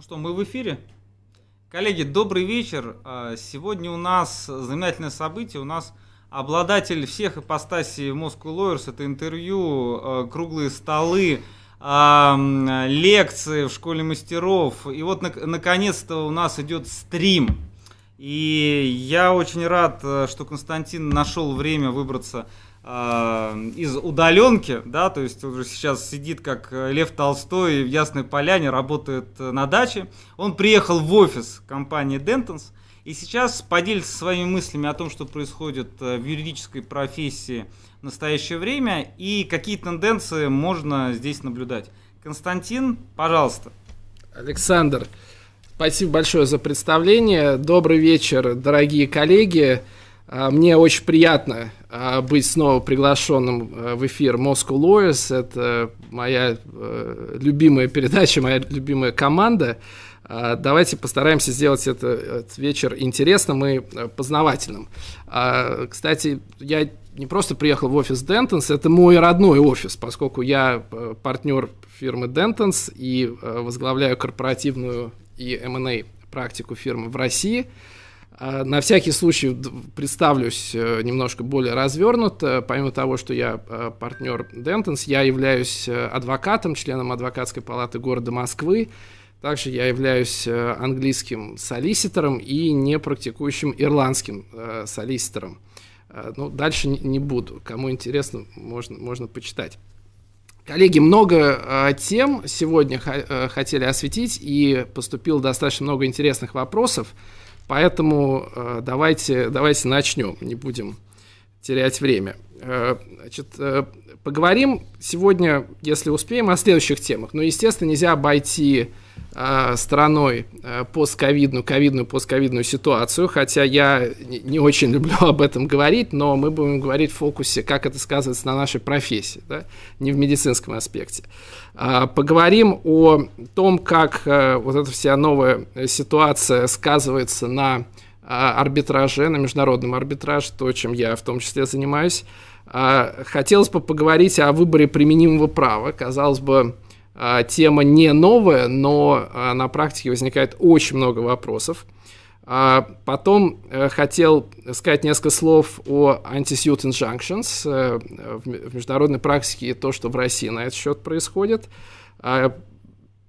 Ну что, мы в эфире? Коллеги, добрый вечер. А, сегодня у нас знаменательное событие. У нас обладатель всех ипостасей Moscow Lawyers. Это интервью, а, круглые столы, а, лекции в школе мастеров. И вот наконец-то у нас идет стрим. И я очень рад, что Константин нашел время выбраться из удаленки, да, то есть он уже сейчас сидит как Лев Толстой в Ясной Поляне, работает на даче. Он приехал в офис компании Dentons и сейчас поделится своими мыслями о том, что происходит э, в юридической профессии в настоящее время и какие тенденции можно здесь наблюдать. Константин, пожалуйста. Александр, спасибо большое за представление. Добрый вечер, дорогие коллеги. А, мне очень приятно а, быть снова приглашенным а, в эфир Moscow Lawyers. Это моя э, любимая передача, моя любимая команда. Давайте постараемся сделать это, этот вечер интересным и э, познавательным. Кстати, я не просто приехал в офис Dentons, это мой родной офис, поскольку я э, партнер фирмы Dentons и возглавляю корпоративную и M&A практику фирмы в России – а, на всякий случай представлюсь э, немножко более развернуто. Помимо того, что я э, партнер Dentons, я являюсь э, адвокатом, членом адвокатской палаты города Москвы. Также я являюсь английским солиситором и не практикующим ирландским солиситором. Ну, дальше не буду. Кому интересно, можно, можно почитать. Коллеги, много тем сегодня хотели осветить, и поступило достаточно много интересных вопросов. Поэтому э, давайте, давайте начнем, не будем терять время. Э, значит, э, поговорим сегодня, если успеем, о следующих темах. Но, естественно, нельзя обойти э, стороной э, постковидную, ковидную, постковидную ситуацию, хотя я не, очень люблю об этом говорить, но мы будем говорить в фокусе, как это сказывается на нашей профессии, да? не в медицинском аспекте. Э, поговорим о том, как э, вот эта вся новая ситуация сказывается на арбитраже, на международном арбитраже, то, чем я в том числе занимаюсь. Э, хотелось бы поговорить о выборе применимого права. Казалось бы, а, тема не новая, но а, на практике возникает очень много вопросов. А, потом э, хотел сказать несколько слов о anti-suit injunctions э, в международной практике и то, что в России на этот счет происходит.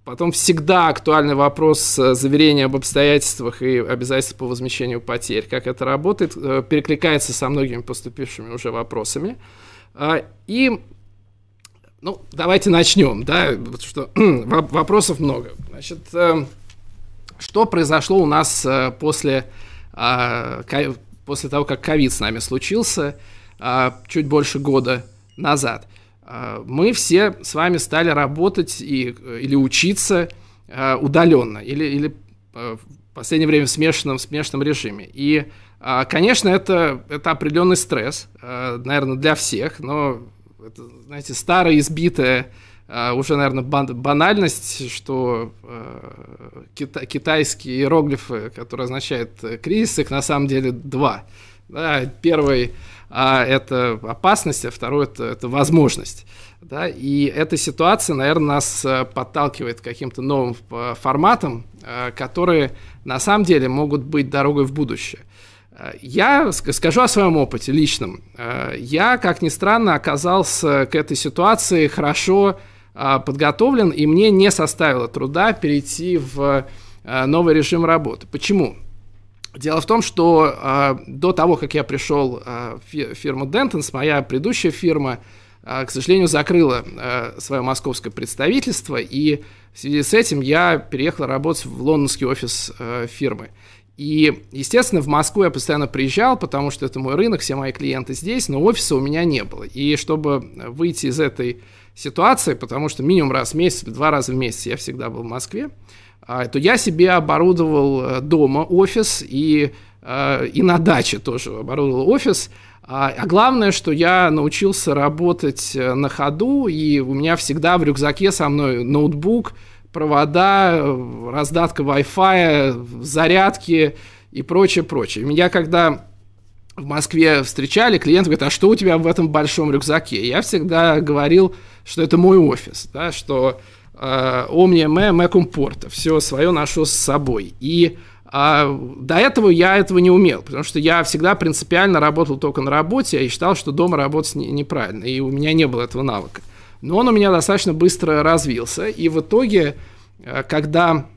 Потом всегда актуальный вопрос э, заверения об обстоятельствах и обязательств по возмещению потерь. Как это работает, перекликается со многими поступившими уже вопросами. И ну, давайте начнем, да, что вопросов много. Значит, э, что произошло у нас э, после, э, после того, как ковид с нами случился, э, чуть больше года назад? Э, мы все с вами стали работать и, или учиться э, удаленно, или, или э, в последнее время в смешанном, в смешанном режиме. И, конечно, это, это определенный стресс, наверное, для всех, но это, знаете, старая, избитая уже, наверное, банальность, что кита китайские иероглифы, которые означают кризис, их на самом деле два. Да, первый uh, это опасность, а второй это, это возможность. Да, и эта ситуация, наверное, нас э, подталкивает к каким-то новым форматам, которые на самом деле могут быть дорогой в будущее. Я скажу о своем опыте личном. Э, я, как ни странно, оказался к этой ситуации хорошо э, подготовлен, и мне не составило труда перейти в э, новый режим работы. Почему? Дело в том, что до того, как я пришел в фирму Dentons, моя предыдущая фирма, к сожалению, закрыла свое московское представительство, и в связи с этим я переехал работать в лондонский офис фирмы. И, естественно, в Москву я постоянно приезжал, потому что это мой рынок, все мои клиенты здесь, но офиса у меня не было. И чтобы выйти из этой ситуации, потому что минимум раз в месяц два раза в месяц я всегда был в Москве, то я себе оборудовал э, дома офис и, э, и на даче тоже оборудовал офис. А, а главное, что я научился работать э, на ходу, и у меня всегда в рюкзаке со мной ноутбук – провода, раздатка Wi-Fi, зарядки и прочее, прочее. Меня когда в Москве встречали, клиент говорит, а что у тебя в этом большом рюкзаке? Я всегда говорил, что это мой офис, да, что Omnia me mecum porta, все свое ношу с собой. И а до этого я этого не умел, потому что я всегда принципиально работал только на работе и считал, что дома работать не, неправильно, и у меня не было этого навыка. Но он у меня достаточно быстро развился, и в итоге, э, когда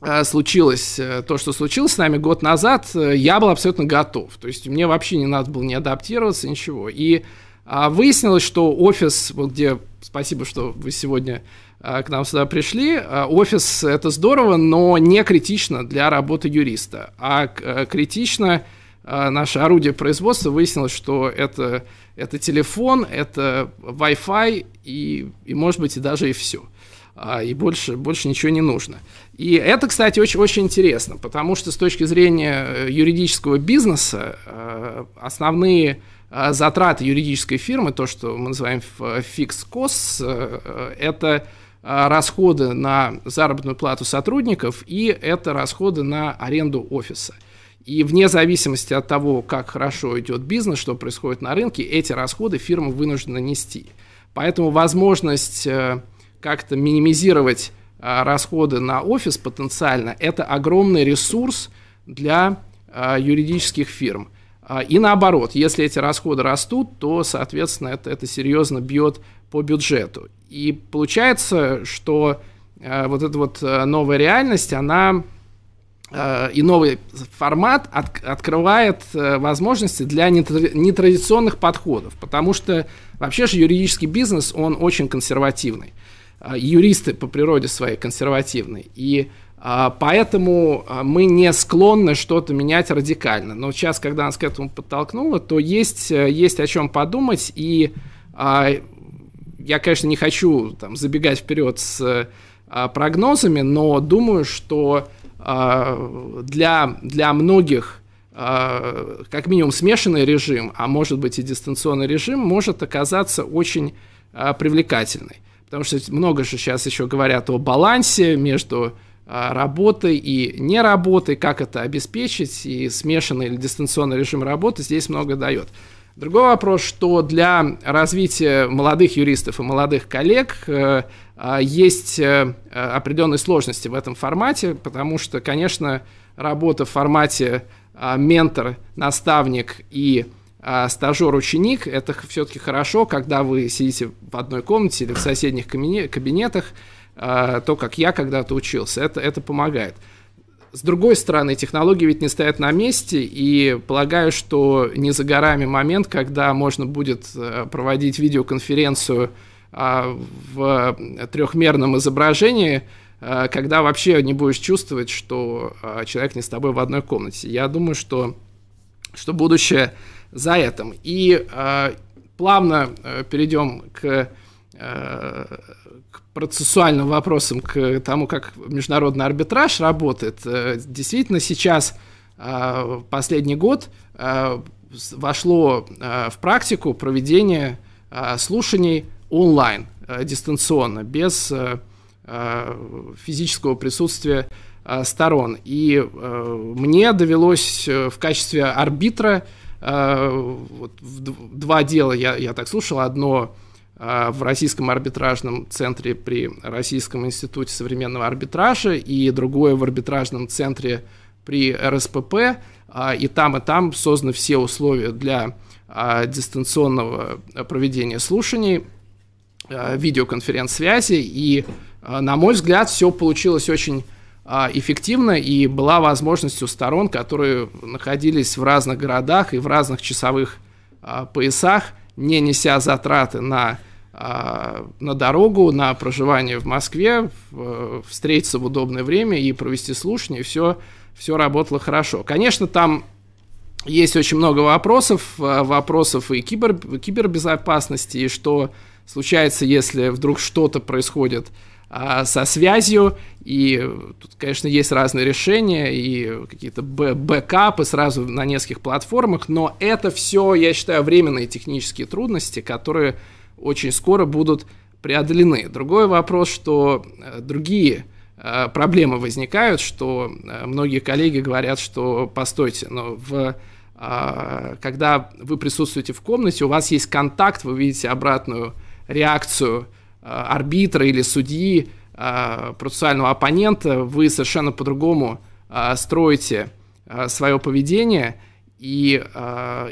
э, случилось э, то, что случилось с нами год назад, я был абсолютно готов. То есть мне вообще не надо было не адаптироваться, ничего. И а, выяснилось, что офис, вот где, спасибо, что вы сегодня к нам сюда пришли. А, офис – это здорово, но не критично для работы юриста. А критично наше орудие производства выяснилось, что это, это телефон, это Wi-Fi и, и, может быть, и даже и все. И больше, больше ничего не нужно. И это, кстати, очень, очень интересно, потому что с точки зрения э, юридического бизнеса э, основные э, затраты юридической фирмы, то, что мы называем costs, это а, расходы на заработную плату сотрудников и это расходы на аренду офиса. И вне зависимости от того, как хорошо идет бизнес, что происходит на рынке, эти расходы фирма вынуждена нести. Поэтому возможность э, как-то минимизировать э, расходы на офис потенциально – это огромный ресурс для э, юридических фирм. А, и наоборот, если эти расходы растут, то, соответственно, это, это серьезно бьет по бюджету. И получается, что э, вот эта вот э, новая реальность, она э, и новый формат от, открывает возможности для нетрадиционных подходов, потому что вообще же юридический бизнес, он очень консервативный. Э, юристы по природе своей консервативные. И Поэтому мы не склонны что-то менять радикально. Но сейчас, когда нас к этому подтолкнуло, то есть, есть о чем подумать. И я, конечно, не хочу там, забегать вперед с а, прогнозами, но думаю, что а, для, для многих а, как минимум смешанный режим, а может быть и дистанционный режим, может оказаться очень а, привлекательной. Потому что много же сейчас еще говорят о балансе между а, работой и не работой, как это обеспечить, и смешанный или дистанционный режим работы здесь много дает. Другой вопрос, что для развития молодых юристов и молодых коллег э, э, есть э, определенные сложности в этом формате, потому что, конечно, работа в формате ментор, наставник и стажер-ученик – это все-таки хорошо, когда вы сидите в одной комнате или в соседних кабинетах, то, как я когда-то учился, это, это помогает. С другой стороны, технологии ведь не стоят на месте, и полагаю, что не за горами момент, когда можно будет э, проводить видеоконференцию а, в трехмерном изображении, э, когда вообще не будешь чувствовать, что э, человек не с тобой в одной комнате. Я думаю, что, что будущее за этим. И плавно перейдем к процессуальным вопросам, к тому, как международный арбитраж работает, э, действительно сейчас э, последний год э, вошло в практику проведение слушаний онлайн, дистанционно, без физического присутствия сторон. И мне довелось в качестве арбитра вот, два дела я, я так слушал. Одно в Российском арбитражном центре при Российском институте современного арбитража и другое в арбитражном центре при РСПП. А, и там, и там созданы все условия для а, дистанционного проведения слушаний, видеоконференц-связи. И, на мой взгляд, все получилось очень эффективно, и была возможность у сторон, которые находились в разных городах и в разных часовых поясах, не неся затраты на на дорогу, на проживание в Москве, встретиться в удобное время и провести слушание, и все, все работало хорошо. Конечно, там есть очень много вопросов, а, вопросов и кибер, кибербезопасности, и что случается, если вдруг что-то происходит а, со связью, и тут, конечно, есть разные решения и какие-то бэкапы сразу на нескольких платформах, но это все, я считаю, временные технические трудности, которые очень скоро будут преодолены. Другой вопрос, что э, другие э, проблемы возникают, что э, многие коллеги говорят, что постойте, но в, когда вы присутствуете в комнате, у вас есть контакт, вы видите обратную реакцию арбитра или судьи процессуального оппонента, вы совершенно по-другому строите свое поведение, и,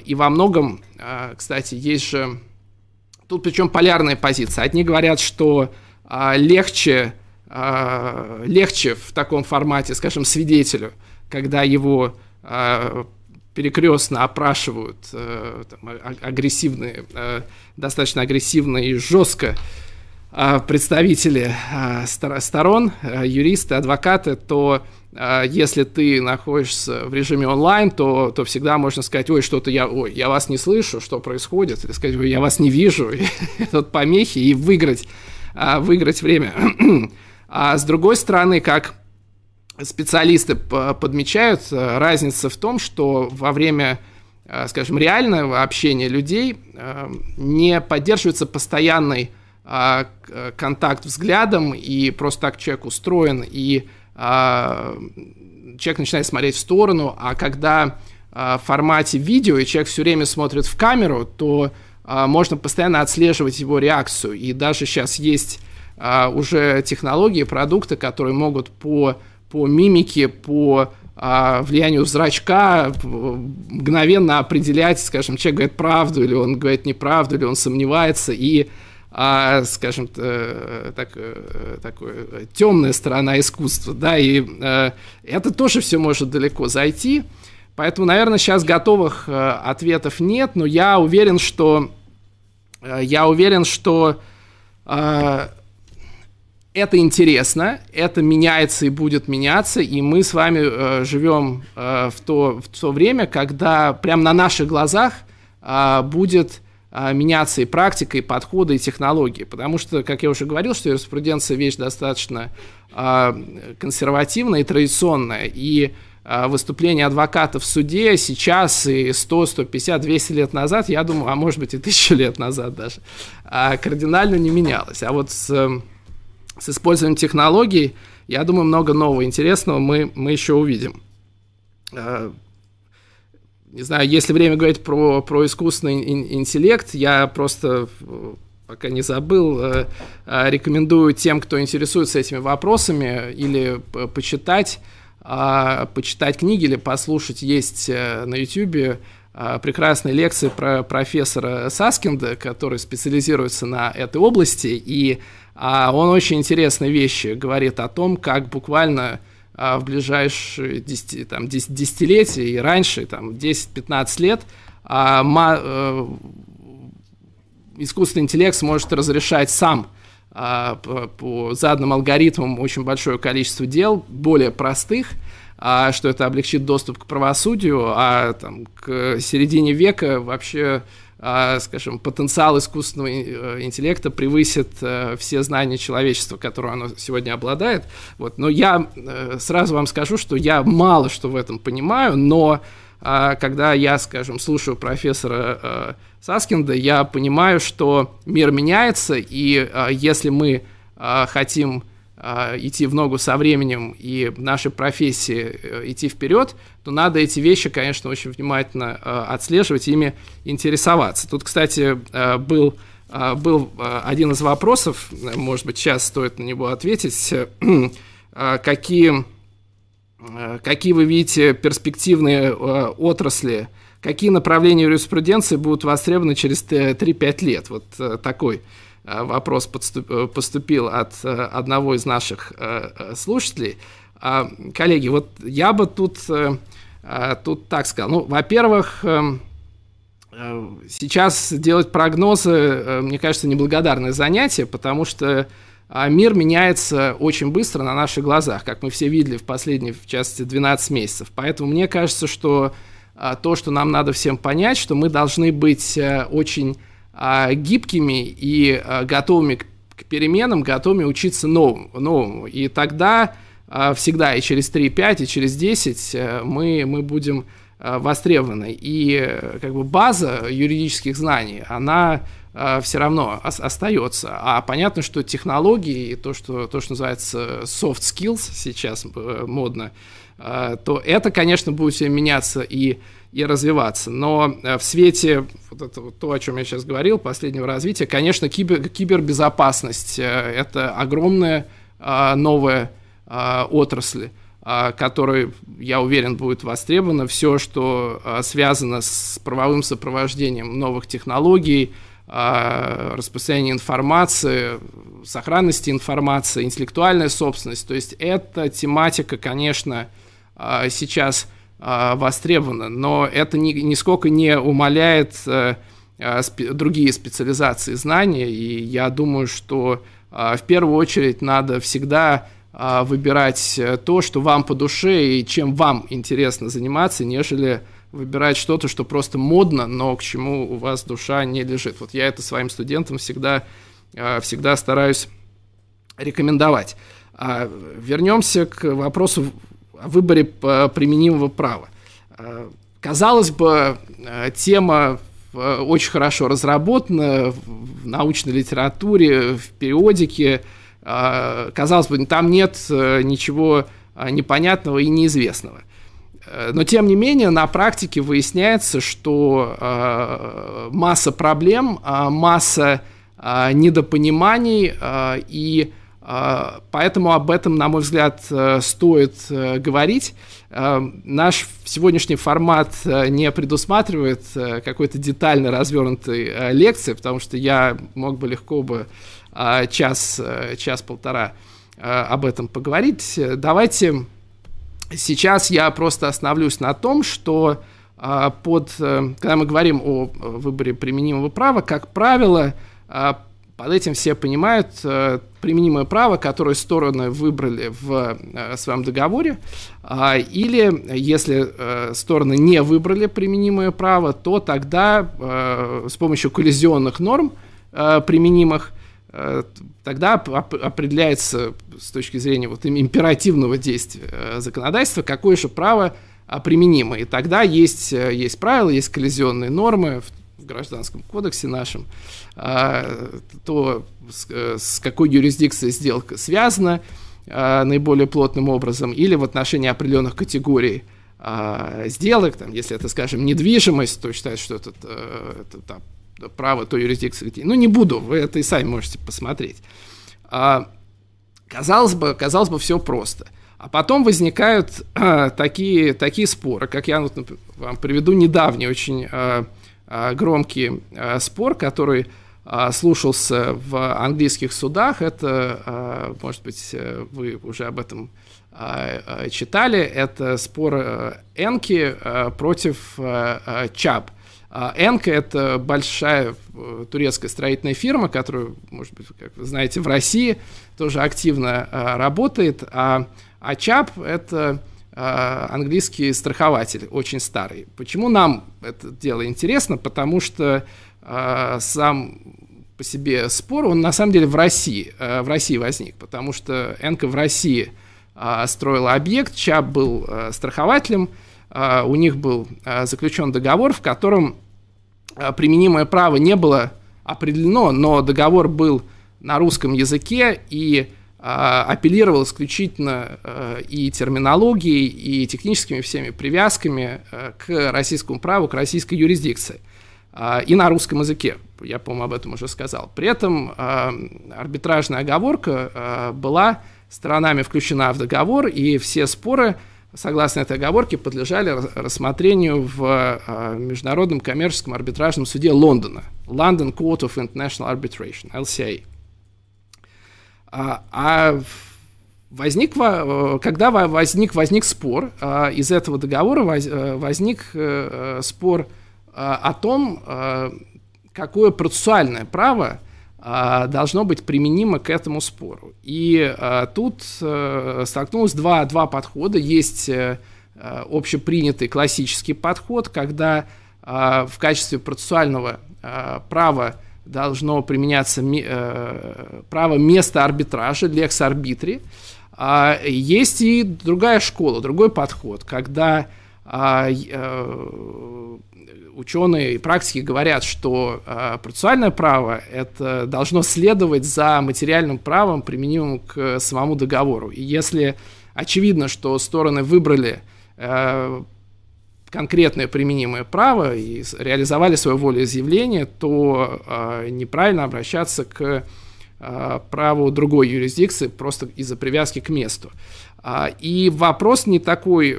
и во многом, кстати, есть же тут причем полярная позиция. Одни говорят, что легче, легче в таком формате, скажем, свидетелю, когда его перекрестно опрашивают э, там, агрессивные, э, достаточно агрессивно и жестко э, представители сторон, юристы, адвокаты, то если ты находишься в режиме онлайн, то, то всегда можно сказать, ой, что-то я, ой, я вас не слышу, что происходит, или сказать, ой, я вас не вижу, тут помехи, и выиграть, выиграть время. А с другой стороны, как специалисты подмечают, э, разница в том, что во время, э, скажем, реального общения людей э, не поддерживается постоянный контакт взглядом, и просто так человек устроен, и человек начинает смотреть в сторону, а когда в формате видео, и человек все время смотрит в камеру, то можно постоянно отслеживать его реакцию. И даже сейчас есть уже технологии, продукты, которые могут по по мимике, по а, влиянию зрачка мгновенно определять, скажем, человек говорит правду или он говорит неправду, или он сомневается, и, а, скажем, э, так, э, такое темная сторона искусства, да, и а, это тоже все может далеко зайти, поэтому, наверное, сейчас готовых ответов нет, но я уверен, что я уверен, что это интересно, это меняется и будет меняться, и мы с вами э, живем э, в, то, в то время, когда прямо на наших глазах э, будет э, меняться и практика, и подходы, и технологии. Потому что, как я уже говорил, что юриспруденция вещь достаточно э, консервативная и традиционная, и э, выступление адвоката в суде сейчас и 100, 150, 200 лет назад, я думаю, а может быть и тысячу лет назад даже, кардинально не менялось. А вот с с использованием технологий, я думаю, много нового интересного мы, мы еще увидим. Э, не знаю, если время говорить про, про искусственный интеллект, я просто э, пока не забыл, э, рекомендую тем, кто интересуется этими вопросами, или почитать, почитать книги или послушать. Есть на YouTube прекрасные лекции про профессора Саскинда, который специализируется на этой области, и а он очень интересные вещи говорит о том, как буквально а, в ближайшие 10, там, 10, десятилетия и раньше, там, 10-15 лет, а, ма, а, искусственный интеллект сможет разрешать сам а, по, по заданным алгоритмам очень большое количество дел, более простых, а, что это облегчит доступ к правосудию, а там, к середине века вообще а, скажем, потенциал искусственного э, интеллекта превысит э, все знания человечества, которые оно сегодня обладает. Вот. Но я э, сразу вам скажу, что я мало что в этом понимаю, но а, когда я, скажем, слушаю профессора Саскинда, я понимаю, что мир меняется, и если мы хотим а, идти в ногу со временем и нашей профессии э, идти вперед, то надо эти вещи, конечно, очень внимательно э, отслеживать, ими интересоваться. Тут, кстати, э, был, был один из вопросов, может быть, сейчас стоит на него ответить, какие, какие вы видите перспективные отрасли, какие направления юриспруденции будут востребованы через 3-5 лет? Вот такой вопрос э, поступил от э, одного из наших слушателей. А, коллеги, вот я бы тут, тут так сказал. Ну, во-первых, сейчас делать прогнозы, мне кажется, неблагодарное занятие, потому что мир меняется очень быстро на наших глазах, как мы все видели в последние, в частности, 12 месяцев. Поэтому мне кажется, что то, что нам надо всем понять, что мы должны быть очень а, гибкими и а, готовыми к, переменам, готовыми учиться новому. новому. И тогда а, всегда и через 3-5, и через 10 а, мы, мы будем а, востребованы. И как бы база юридических знаний, она а, все равно остается. А понятно, что технологии, то, что, то, что называется soft skills сейчас э, модно, а, то это, конечно, будет меняться и и развиваться. Но э, в свете вот это, то, о чем я сейчас говорил, последнего развития, конечно, кибер, кибербезопасность э, – это огромная новая отрасль, которой, я уверен, будет востребовано все, что связано с правовым сопровождением новых технологий, распространение информации, сохранности информации, интеллектуальная собственность. То есть эта тематика, конечно, сейчас востребована, но это ни, нисколько не умаляет Э, другие специализации знания, и я думаю, что э, в первую очередь надо всегда э, выбирать то, что вам по душе и чем вам интересно заниматься, нежели выбирать что-то, что просто модно, но к чему у вас душа не лежит. Вот я это своим студентам всегда, всегда стараюсь рекомендовать. А вернемся к вопросу о выборе применимого права. Казалось бы, тема Э, очень хорошо разработана в научной литературе, в периодике. Казалось бы, там нет э, ничего непонятного и неизвестного. Э, но тем не менее на практике выясняется, что масса проблем, масса недопониманий и Поэтому об этом, на мой взгляд, стоит говорить. Эм, наш сегодняшний формат э, не предусматривает э, какой-то детально развернутой э, лекции, потому что я мог бы легко бы час, час-полтора об этом поговорить. Давайте сейчас я просто остановлюсь на том, что под, когда мы говорим о выборе применимого права, как правило, под этим все понимают э, применимое право, которое стороны выбрали в э, своем договоре, э, или если э, стороны не выбрали применимое право, то тогда э, с помощью коллизионных норм применимых тогда определяется с точки зрения вот императивного действия законодательства, какое же право применимо. И тогда есть, есть правила, есть коллизионные нормы, в гражданском кодексе нашем, а, то с, э, с какой юрисдикцией сделка связана а, наиболее плотным образом, или в отношении определенных категорий а, сделок, там, если это, скажем, недвижимость, то считается, что э, это, это право той юрисдикции. Ну, не буду, вы это и сами можете посмотреть. Казалось бы, казалось бы, все просто. А потом возникают а, такие, такие споры, как я вот, вам приведу недавний очень Э, громкий э, спор, который э, слушался в английских судах. Это, может быть, вы уже об этом читали. Это спор Энки против ЧАП. Энка – это большая турецкая строительная фирма, которая, может быть, как вы знаете, в России тоже активно работает. А, а ЧАП – это английский страхователь, очень старый. Почему нам это дело интересно? Потому что э, сам по себе спор, он на самом деле в России, э, в России возник, потому что Энка в России э, строила объект, ЧАП был э, страхователем, э, у них был э, заключен договор, в котором э, применимое право не было определено, но договор был на русском языке, и апеллировал исключительно а, и терминологией, и техническими всеми привязками а, к российскому праву, к российской юрисдикции. И на русском языке, я, по-моему, об этом уже сказал. При этом арбитражная оговорка была сторонами включена в договор, и все споры, согласно этой оговорке, подлежали рассмотрению в Международном коммерческом арбитражном суде Лондона, London Court of International Arbitration, LCA. А, а возник, когда возник, возник спор, а, из этого договора э, возник э, спор о том, какое процессуальное право должно быть применимо к этому спору. И тут э, столкнулось два, два подхода. Есть общепринятый классический подход, когда в качестве процессуального права должно применяться э, право места арбитража, лекс арбитри. Есть и другая школа, другой подход, когда а, э, ученые и практики говорят, что э, процессуальное право это должно следовать за материальным правом, применимым к самому договору. И если очевидно, что стороны выбрали конкретное применимое право и реализовали свое волеизъявление, то э, неправильно обращаться к праву другой юрисдикции просто из-за привязки к месту. И вопрос не такой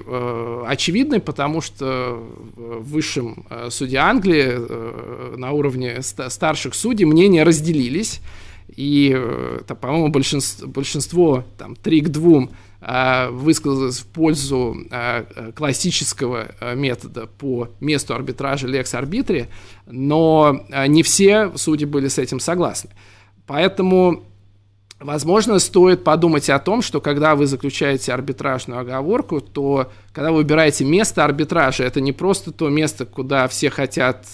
очевидный, потому что в высшем суде Англии на уровне старших судей мнения разделились. И, это, по-моему, большинство, большинство там, 3 к 2 а, высказалась в пользу а, классического а, метода по месту арбитража Lex Arbitri, но не все судьи были с этим согласны. Поэтому, возможно, стоит подумать о том, что когда вы заключаете арбитражную оговорку, то когда вы выбираете место арбитража, это не просто то место, куда все хотят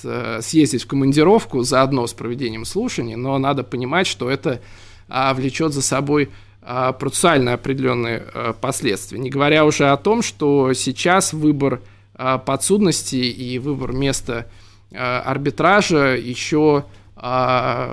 съездить в командировку заодно с проведением слушаний, но надо понимать, что это влечет за собой а, процессуально определенные а, последствия. Не говоря уже о том, что сейчас выбор а, подсудности и выбор места арбитража еще на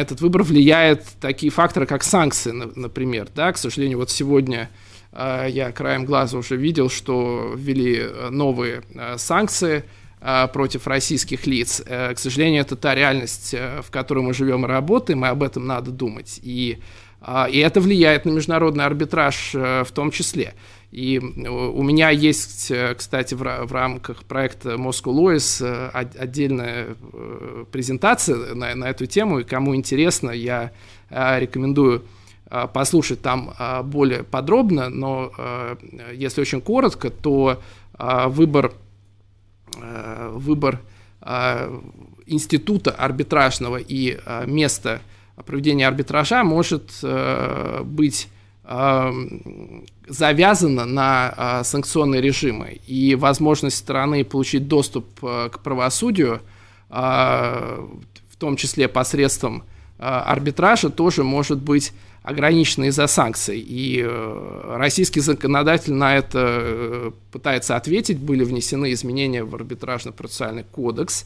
этот выбор влияет такие факторы, как санкции, например. Да, к сожалению, вот сегодня я краем глаза уже видел, что ввели новые санкции против российских лиц. Э, к сожалению, это та реальность, э, в которой мы живем и работаем, и об этом надо думать. И, а, и это влияет на международный арбитраж э, в том числе. И у меня есть, кстати, в, рамках проекта Moscow Lawyers отдельная презентация на, на эту тему, и кому интересно, я рекомендую послушать там более подробно, но если очень коротко, то выбор выбор э, института арбитражного и э, места проведения арбитража может быть завязано на санкционные режимы. И возможность страны получить доступ к правосудию, в том числе посредством арбитража, тоже может быть ограничены из-за санкций. И э, российский законодатель на это э, пытается ответить. Были внесены изменения в арбитражно-процессуальный кодекс,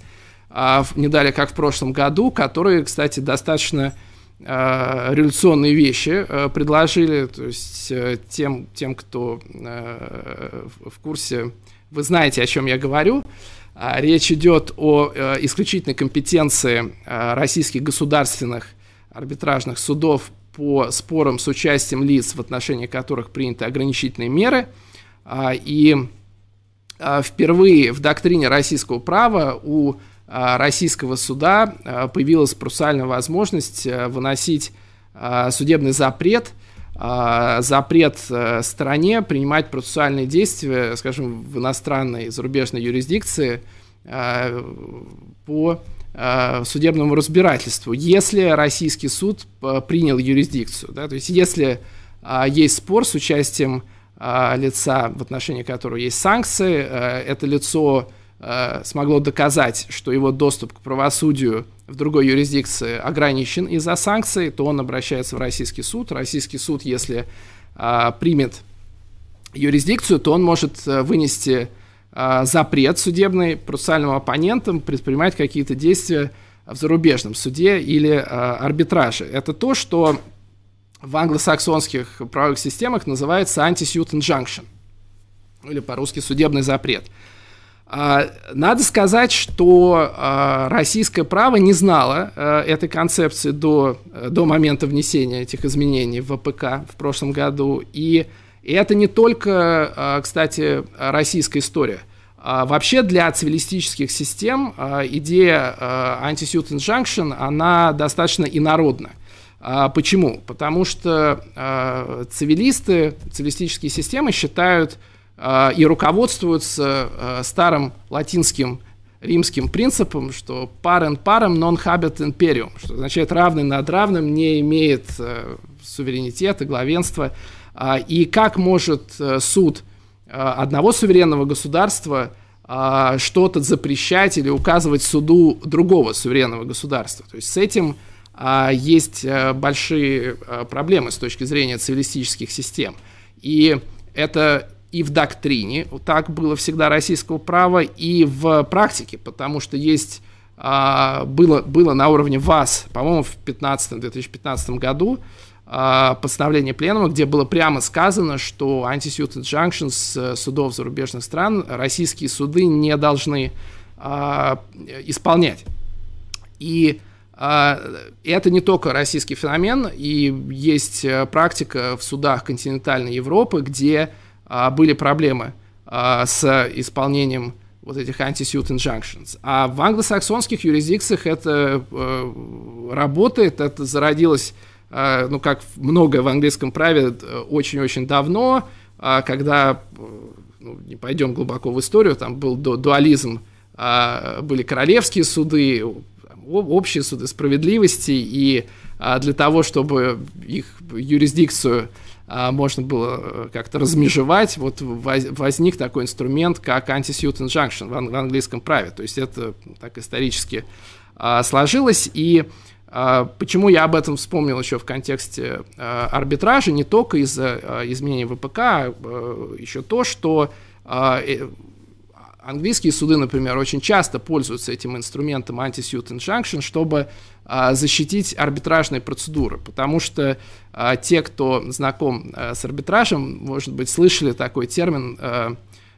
а не далее как в прошлом году, которые, кстати, достаточно э, революционные вещи предложили. То есть тем, тем кто в курсе, вы знаете, о чем я говорю. А речь идет о исключительной компетенции российских государственных арбитражных судов по спорам с участием лиц, в отношении которых приняты ограничительные меры. А, и а, впервые в доктрине российского права у а, российского суда появилась процессуальная возможность выносить судебный запрет, запрет стране принимать процессуальные действия, скажем, в иностранной зарубежной юрисдикции по судебному разбирательству, если российский суд э, принял юрисдикцию. Да, то есть если э, есть спор с участием лица, в отношении которого есть санкции, это лицо смогло доказать, что его доступ к правосудию в другой юрисдикции ограничен из-за санкций, то он обращается в российский суд. Российский суд, если примет юрисдикцию, то он может вынести запрет судебный процессуальным оппонентам предпринимать какие-то действия в зарубежном суде или а, арбитраже. Это то, что в англосаксонских правовых системах называется anti-suit injunction, или по-русски судебный запрет. А, надо сказать, что российское право не знало этой концепции до, до момента внесения этих изменений в ВПК в прошлом году. И и это не только, а, кстати, российская история. А, вообще для цивилистических систем а, идея anti-suit injunction, она достаточно инородна. Почему? Потому что цивилисты, цивилистические системы считают и руководствуются старым латинским римским принципом, что parent parem non habet imperium, что означает равный над равным не имеет суверенитета, главенства. А, и как может э, суд э, одного суверенного государства а, что-то запрещать или указывать суду другого суверенного государства. То есть с этим а, есть э, большие проблемы с точки зрения цивилистических систем. И это и в доктрине, так было всегда российского права, и в практике, потому что есть было, было на уровне ВАС, по-моему, в 2015-2015 году а, постановление Пленума, где было прямо сказано, что anti-suit injunctions э, судов зарубежных стран российские суды не должны а, исполнять. И И это не только российский феномен, и есть практика в судах континентальной Европы, где были проблемы с исполнением вот этих anti-suit injunctions. А в англосаксонских юрисдикциях это э, работает, это зародилось, э, ну, как многое в английском праве, э, очень-очень давно, э, когда, э, ну, не пойдем глубоко в историю, там был ду дуализм, э, были королевские суды, общие суды справедливости, и для того, чтобы их юрисдикцию а, можно было э, как-то размежевать, вот возник такой инструмент, как anti-suit injunction в английском праве. То есть это так исторически а, сложилось. И а, почему я об этом вспомнил еще в контексте арбитража, не только из-за изменений ВПК, а еще то, что э, английские суды, например, очень часто пользуются этим инструментом anti-suit injunction, чтобы а, защитить арбитражные процедуры, потому что а, те, кто знаком а, с арбитражем, может быть, слышали такой термин а,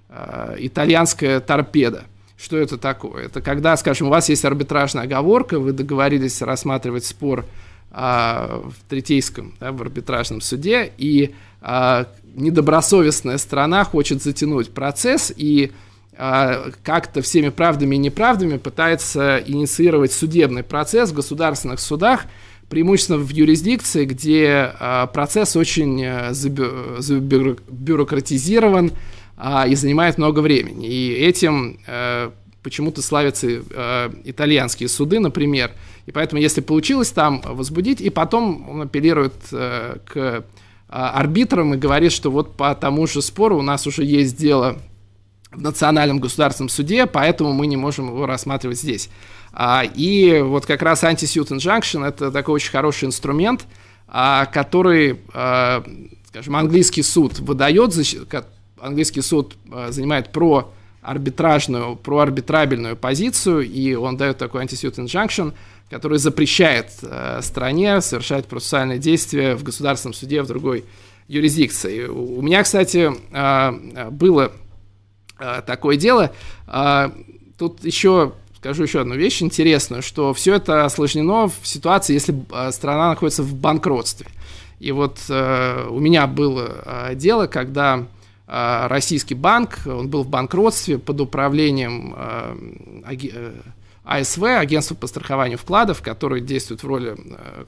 а, «итальянская торпеда». Что это такое? Это когда, скажем, у вас есть арбитражная оговорка, вы договорились рассматривать спор а, в третейском, да, в арбитражном суде, и а, недобросовестная сторона хочет затянуть процесс, и а, как-то всеми правдами и неправдами пытается инициировать судебный процесс в государственных судах, преимущественно в юрисдикции, где а, процесс очень э, забюрократизирован а, и занимает много времени. И этим э, почему-то славятся э, итальянские суды, например. И поэтому, если получилось там возбудить, и потом он апеллирует к арбитрам и говорит, что вот по тому же спору у нас уже есть дело в Национальном государственном суде, поэтому мы не можем его рассматривать здесь. А, и вот как раз anti-suit injunction – это такой очень хороший инструмент, а, который, а, скажем, английский суд выдает, английский суд занимает про арбитражную, про арбитрабельную позицию, и он дает такой anti-suit injunction, который запрещает стране совершать процессуальные действия в государственном суде в другой юрисдикции. У меня, кстати, было Э, такое дело. Тут еще скажу еще одну вещь интересную, что все это осложнено в ситуации, если э, страна находится в банкротстве. И вот э, у меня было дело, когда российский банк, он был в банкротстве под управлением АСВ, агентства по страхованию вкладов, которое действует в роли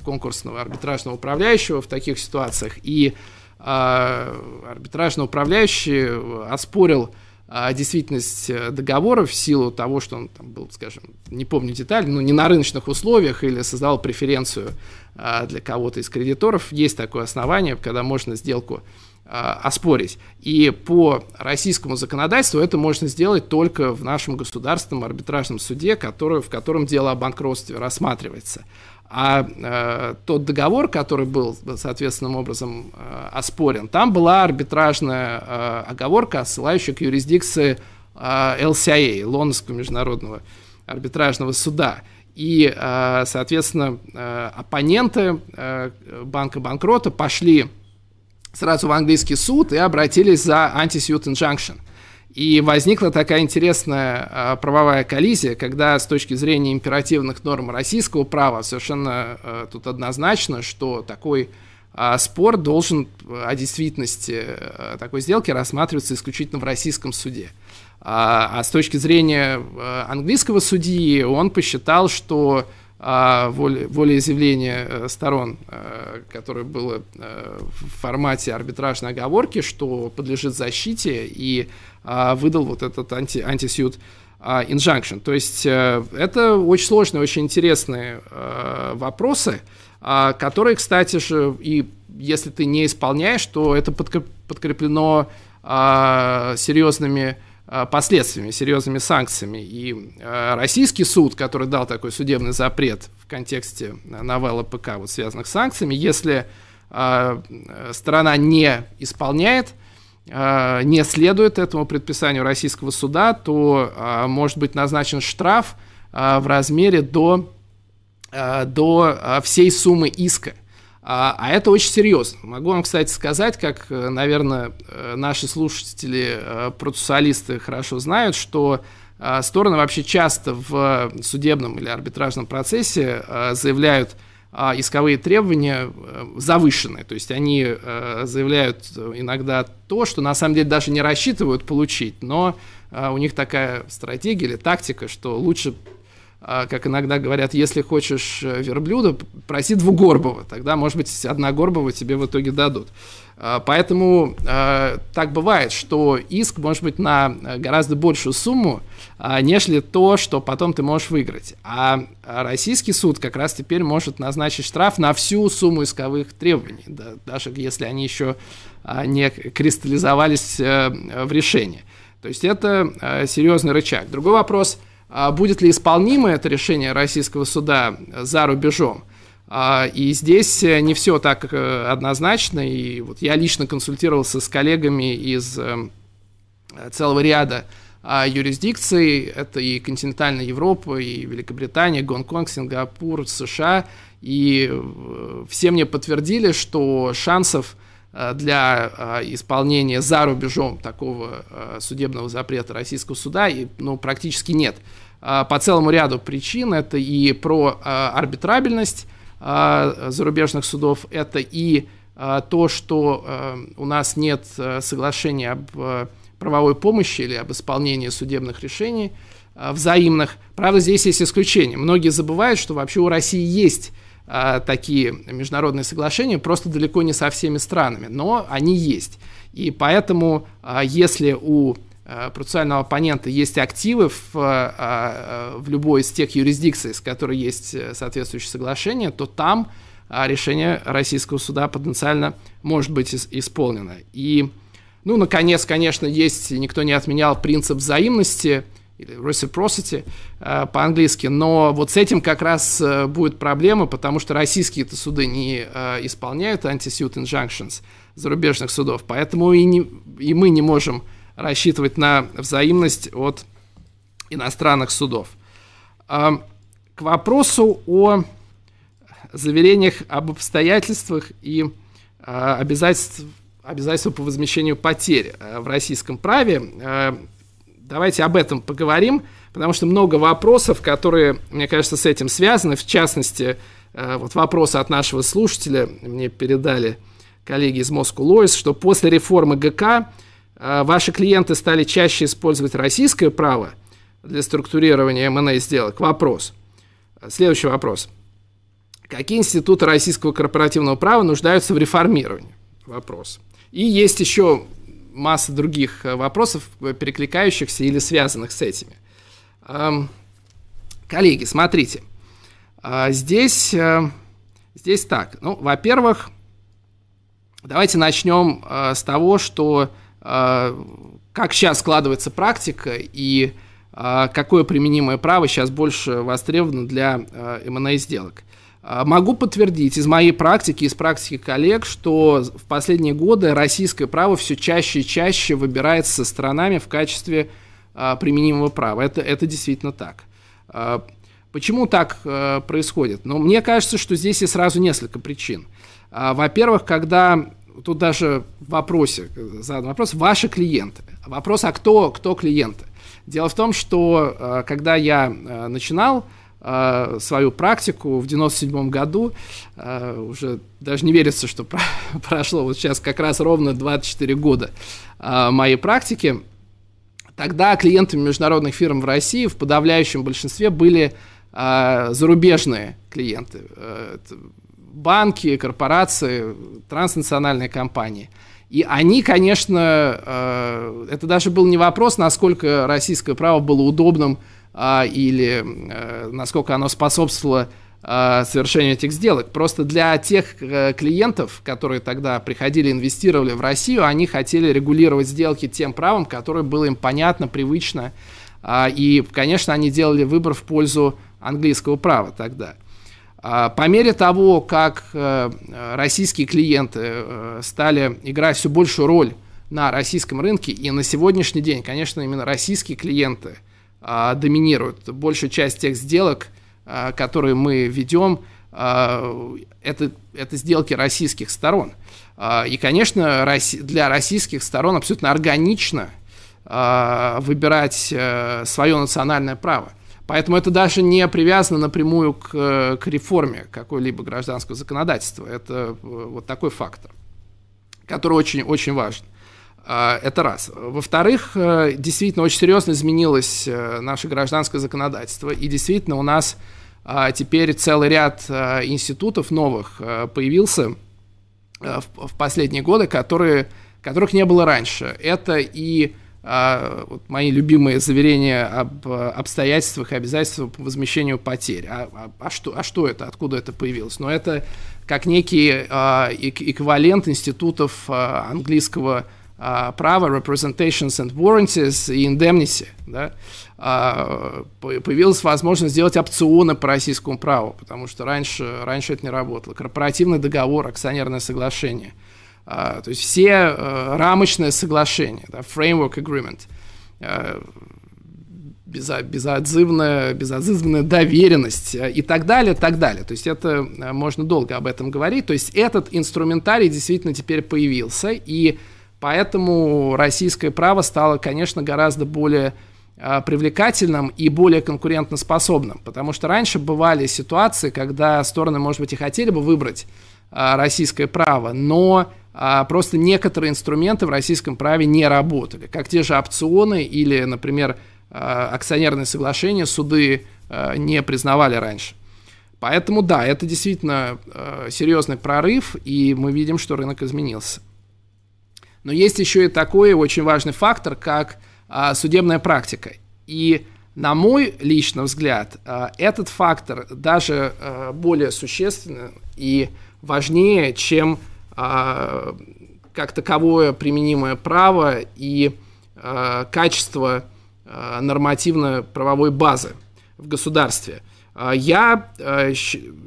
конкурсного арбитражного управляющего в таких ситуациях. И арбитражный управляющий оспорил а действительность э, договора в силу того, что он там был, скажем, не помню детали, но не на рыночных условиях или создавал преференцию а, для кого-то из кредиторов, есть такое основание, когда можно сделку а, оспорить. И по российскому законодательству это можно сделать только в нашем государственном арбитражном суде, который, в котором дело о банкротстве рассматривается. А э, тот договор, который был соответственным образом э, оспорен, там была арбитражная э, оговорка, ссылающая к юрисдикции э, LCIA, Лондонского международного арбитражного суда. И, э, соответственно, э, оппоненты э, банка банкрота пошли сразу в английский суд и обратились за anti-suit injunction. И возникла такая интересная а, правовая коллизия, когда с точки зрения императивных норм российского права совершенно а, тут однозначно, что такой а, спор должен о действительности такой сделки рассматриваться исключительно в российском суде. А, с точки зрения английского судьи он посчитал, что а, воле, волеизъявление э, сторон, э, которое было э, в формате арбитражной оговорки, что подлежит защите, и а, выдал вот этот анти, антисьют а, injunction. То есть это очень сложные, очень интересные вопросы, которые, кстати же, и если ты не исполняешь, то это подкреплено серьезными последствиями, серьезными санкциями. И э, российский суд, который дал такой судебный запрет в контексте новеллы ПК, вот связанных с санкциями, если э, сторона не исполняет, не следует этому предписанию российского суда, то может быть назначен штраф в размере до, до всей суммы иска. А, а это очень серьезно. Могу вам, кстати, сказать, как, э, наверное, э, наши слушатели, э, процессуалисты хорошо знают, что стороны вообще часто в судебном или арбитражном процессе заявляют исковые требования завышенные. То есть они заявляют иногда то, что на самом деле даже не рассчитывают получить, но у них такая стратегия или тактика, что лучше а, как иногда говорят, если хочешь э, верблюда, проси двугорбого, тогда, может быть, одна горбого тебе в итоге дадут. А, поэтому а, так бывает, что иск может быть на э, гораздо большую сумму, нежели то, что потом ты можешь выиграть. А российский суд как раз теперь может назначить штраф на всю сумму исковых требований, даже если они еще не кристаллизовались э, в решении. То есть это серьезный рычаг. Другой вопрос – а будет ли исполнимо это решение российского суда за рубежом. А, и здесь не все так э, однозначно. И вот я лично консультировался с коллегами из э, целого ряда а, юрисдикций. Это и континентальная Европа, и Великобритания, Гонконг, Сингапур, США. И э, все мне подтвердили, что шансов для исполнения за рубежом такого судебного запрета российского суда ну, практически нет. По целому ряду причин. Это и про арбитрабельность зарубежных судов, это и то, что у нас нет соглашения об правовой помощи или об исполнении судебных решений взаимных. Правда, здесь есть исключение. Многие забывают, что вообще у России есть такие международные соглашения, просто далеко не со всеми странами, но они есть. И поэтому, если у Э, процессуального оппонента есть активы в, э, э, в любой из тех юрисдикций, с которой есть соответствующее соглашение, то там решение российского суда потенциально может быть исполнено. И, ну, наконец, конечно, есть, никто не отменял принцип взаимности, или reciprocity по-английски, но вот с этим как раз будет проблема, потому что российские -то суды не исполняют anti-suit injunctions зарубежных судов, поэтому и, не, и мы не можем рассчитывать на взаимность от иностранных судов. К вопросу о заверениях об обстоятельствах и обязательств, обязательства по возмещению потерь в российском праве. Давайте об этом поговорим, потому что много вопросов, которые, мне кажется, с этим связаны. В частности, вот вопросы от нашего слушателя мне передали коллеги из Moscow Lawyers, что после реформы ГК а ваши клиенты стали чаще использовать российское право для структурирования M&A сделок? Вопрос. Следующий вопрос. Какие институты российского корпоративного права нуждаются в реформировании? Вопрос. И есть еще масса других э, вопросов, э, перекликающихся или связанных с этими. Коллеги, смотрите. А здесь, э, здесь так. Ну, во-первых, давайте начнем с того, что как сейчас складывается практика и какое применимое право сейчас больше востребовано для M&A сделок. Могу подтвердить из моей практики, из практики коллег, что в последние годы российское право все чаще и чаще выбирается странами в качестве применимого права. Это, это действительно так. Почему так происходит? Ну, мне кажется, что здесь есть сразу несколько причин. Во-первых, когда тут даже в вопросе задан вопрос, ваши клиенты. Вопрос, а кто, кто клиенты? Дело в том, что э, когда я э, начинал э, свою практику в 97 году, уже даже не верится, что прошло вот сейчас как раз ровно 24 года моей практики, тогда клиентами международных фирм в России в подавляющем большинстве были зарубежные клиенты. Банки, корпорации, транснациональные компании. И они, конечно, э, это даже был не вопрос, насколько российское право было удобным а, или э, насколько оно способствовало э, совершению этих сделок. Просто для тех клиентов, которые тогда приходили, инвестировали в Россию, они хотели регулировать сделки тем правом, которое было им понятно, привычно. А, и, конечно, они делали выбор в пользу английского права тогда. А, по мере того, как э, российские клиенты э, стали играть все большую роль на российском рынке, и на сегодняшний день, конечно, именно российские клиенты а, доминируют. Большая часть тех сделок, а, которые мы ведем, это, это сделки российских сторон. И, конечно, для российских сторон абсолютно органично выбирать свое национальное право. Поэтому это даже не привязано напрямую к, к реформе какой-либо гражданского законодательства. Это вот такой фактор, который очень, очень важен. Это раз. Во-вторых, действительно очень серьезно изменилось наше гражданское законодательство, и действительно у нас теперь целый ряд институтов новых появился в последние годы, которые, которых не было раньше. Это и а, вот мои любимые заверения об обстоятельствах и обязательствах по возмещению потерь. А, а, а, что, а что это? Откуда это появилось? Но это как некий а, эквивалент институтов а, английского а, права, representations and warranties и indemnity. Да? А, появилась возможность сделать опционы по российскому праву, потому что раньше, раньше это не работало. Корпоративный договор, акционерное соглашение – а, то есть все э, рамочные соглашения, да, framework agreement, э, безотзывная, безотзывная доверенность э, и так далее, так далее. То есть это можно долго об этом говорить. То есть этот инструментарий действительно теперь появился, и поэтому российское право стало, конечно, гораздо более привлекательным и более конкурентоспособным, потому что раньше бывали ситуации, когда стороны, может быть, и хотели бы выбрать российское право, но а просто некоторые инструменты в российском праве не работали, как те же опционы или, например, а, акционерные соглашения суды а, не признавали раньше. Поэтому да, это действительно серьезный прорыв, и мы видим, что рынок изменился. Но есть еще и такой очень важный фактор, как судебная практика. И на мой личный взгляд, этот фактор даже более существенный и важнее, чем а, как таковое применимое право и а, качество а, нормативно-правовой базы в государстве. Я,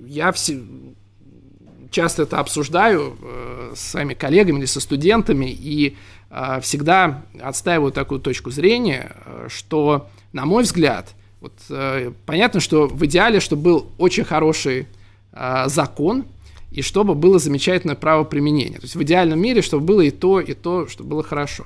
я все, часто это обсуждаю с своими коллегами или со студентами и всегда отстаиваю такую точку зрения, что, на мой взгляд, вот, понятно, что в идеале, чтобы был очень хороший закон, и чтобы было замечательное право применения. То есть в идеальном мире, чтобы было и то, и то, чтобы было хорошо.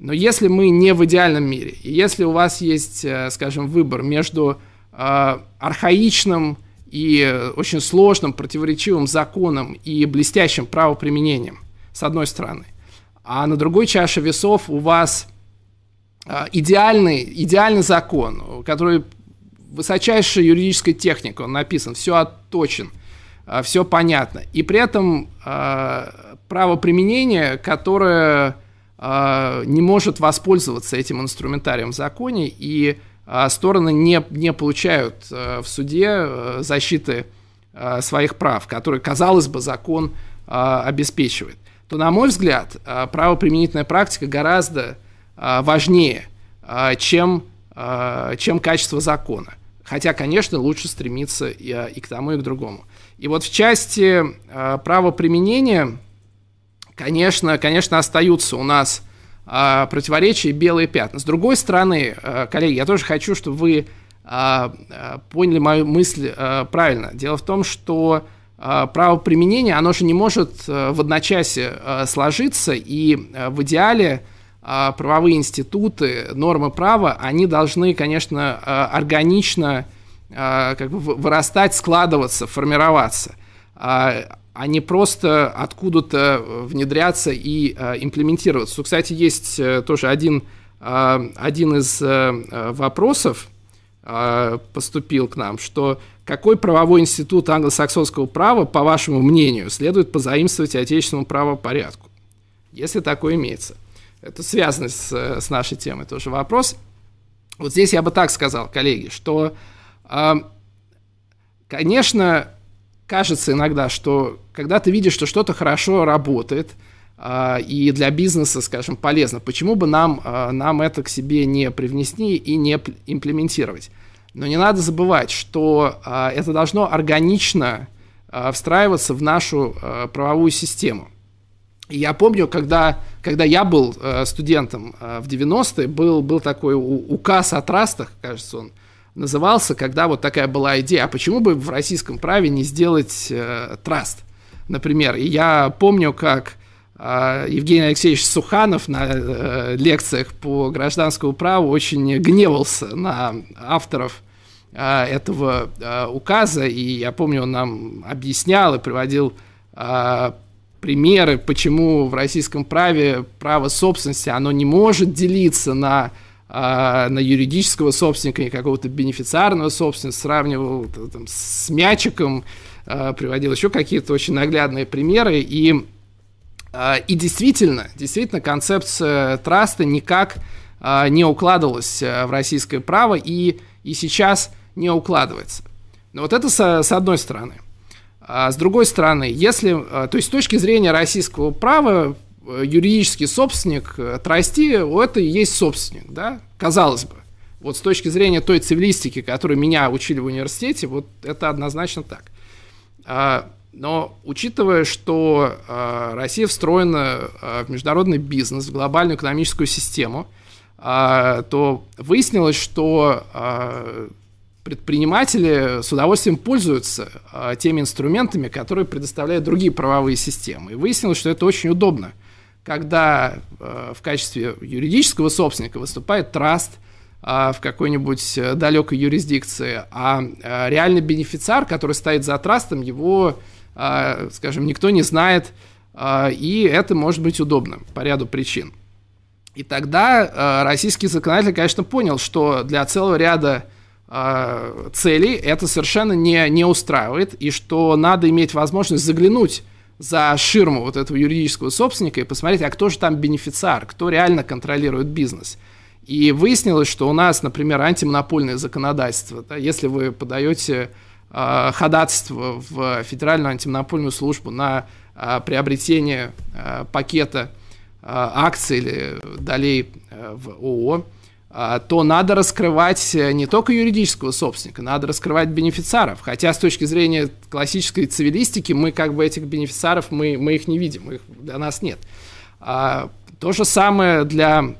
Но если мы не в идеальном мире, и если у вас есть, э, скажем, выбор между э, архаичным и очень сложным, противоречивым законом и блестящим правоприменением, с одной стороны, а на другой чаше весов у вас э, идеальный, идеальный закон, который высочайшая юридическая техника, он написан, все отточен – а, все понятно. И при этом э, правоприменение, которое э, не может воспользоваться этим инструментарием в законе, и э, стороны не, не получают э, в суде э, защиты э, своих прав, которые, казалось бы, закон обеспечивает, то, на мой взгляд, правоприменительная практика гораздо важнее, чем, чем качество закона. Хотя, конечно, лучше стремиться и, и к тому, и к другому. И вот в части правоприменения, конечно, конечно, остаются у нас противоречия и белые пятна. С другой стороны, э, коллеги, я тоже хочу, чтобы вы э, поняли мою мысль э, правильно. Дело в том, что э, правоприменение, оно же не может э, в одночасье сложиться, и в идеале правовые институты, нормы права, они должны, конечно, органично а, как бы вырастать, складываться, формироваться, а, не просто откуда-то внедряться и а, имплементироваться. Тут, кстати, есть э, тоже один, один из э, вопросов, поступил к нам, что какой правовой институт англосаксонского права, по вашему мнению, следует позаимствовать отечественному правопорядку, если такое имеется? Это связано с, с нашей темой тоже вопрос. Вот здесь я бы так сказал, коллеги, что Конечно, кажется иногда, что когда ты видишь, что что-то хорошо работает, а, и для бизнеса, скажем, полезно, почему бы нам, а, нам это к себе не привнести и не имплементировать? Но не надо забывать, что а, это должно органично встраиваться в нашу правовую систему. Я помню, когда, когда я был студентом в 90-е, был, был такой указ о трастах, кажется, он назывался, когда вот такая была идея, а почему бы в российском праве не сделать э, траст, например. И я помню, как э, Евгений Алексеевич Суханов на лекциях по гражданскому праву очень гневался на авторов этого указа, и я помню, он нам объяснял и приводил примеры, почему в российском праве право собственности, оно не может делиться на, э, на юридического собственника и какого-то бенефициарного собственника, сравнивал там, с мячиком, э, приводил еще какие-то очень наглядные примеры. И, э, и действительно, действительно, концепция траста никак э, не укладывалась в российское право и, и сейчас не укладывается. Но вот это с, с одной стороны – а с другой стороны, если, то есть с точки зрения российского права, э, юридический собственник э, трости, это и есть собственник, да, казалось бы. Вот с точки зрения той цивилистики, которую меня учили в университете, вот это однозначно так. А, но учитывая, что Россия встроена в международный бизнес, в глобальную экономическую систему, то выяснилось, что предприниматели с удовольствием пользуются а, теми инструментами, которые предоставляют другие правовые системы. И выяснилось, что это очень удобно, когда а, в качестве юридического собственника выступает траст а, в какой-нибудь э, далекой юрисдикции, а а реальный бенефициар, который стоит за трастом, его, а, скажем, никто не знает, а, и это может быть удобно по ряду причин. И тогда а, российский законодатель, конечно, понял, что для целого ряда э, целей это совершенно не, не устраивает, и что надо иметь возможность заглянуть за ширму вот этого юридического собственника и посмотреть, а кто же там бенефициар, кто реально контролирует бизнес. И выяснилось, что у нас, например, антимонопольное законодательство. Да, если вы подаете э, ходатайство в Федеральную антимонопольную службу на э, приобретение э, пакета э, акций или долей э, в ООО, то надо раскрывать э, не только юридического собственника, надо раскрывать бенефициаров. Хотя с точки зрения классической цивилистики мы как бы этих бенефициаров, мы, мы их не видим, их для нас нет. То же самое для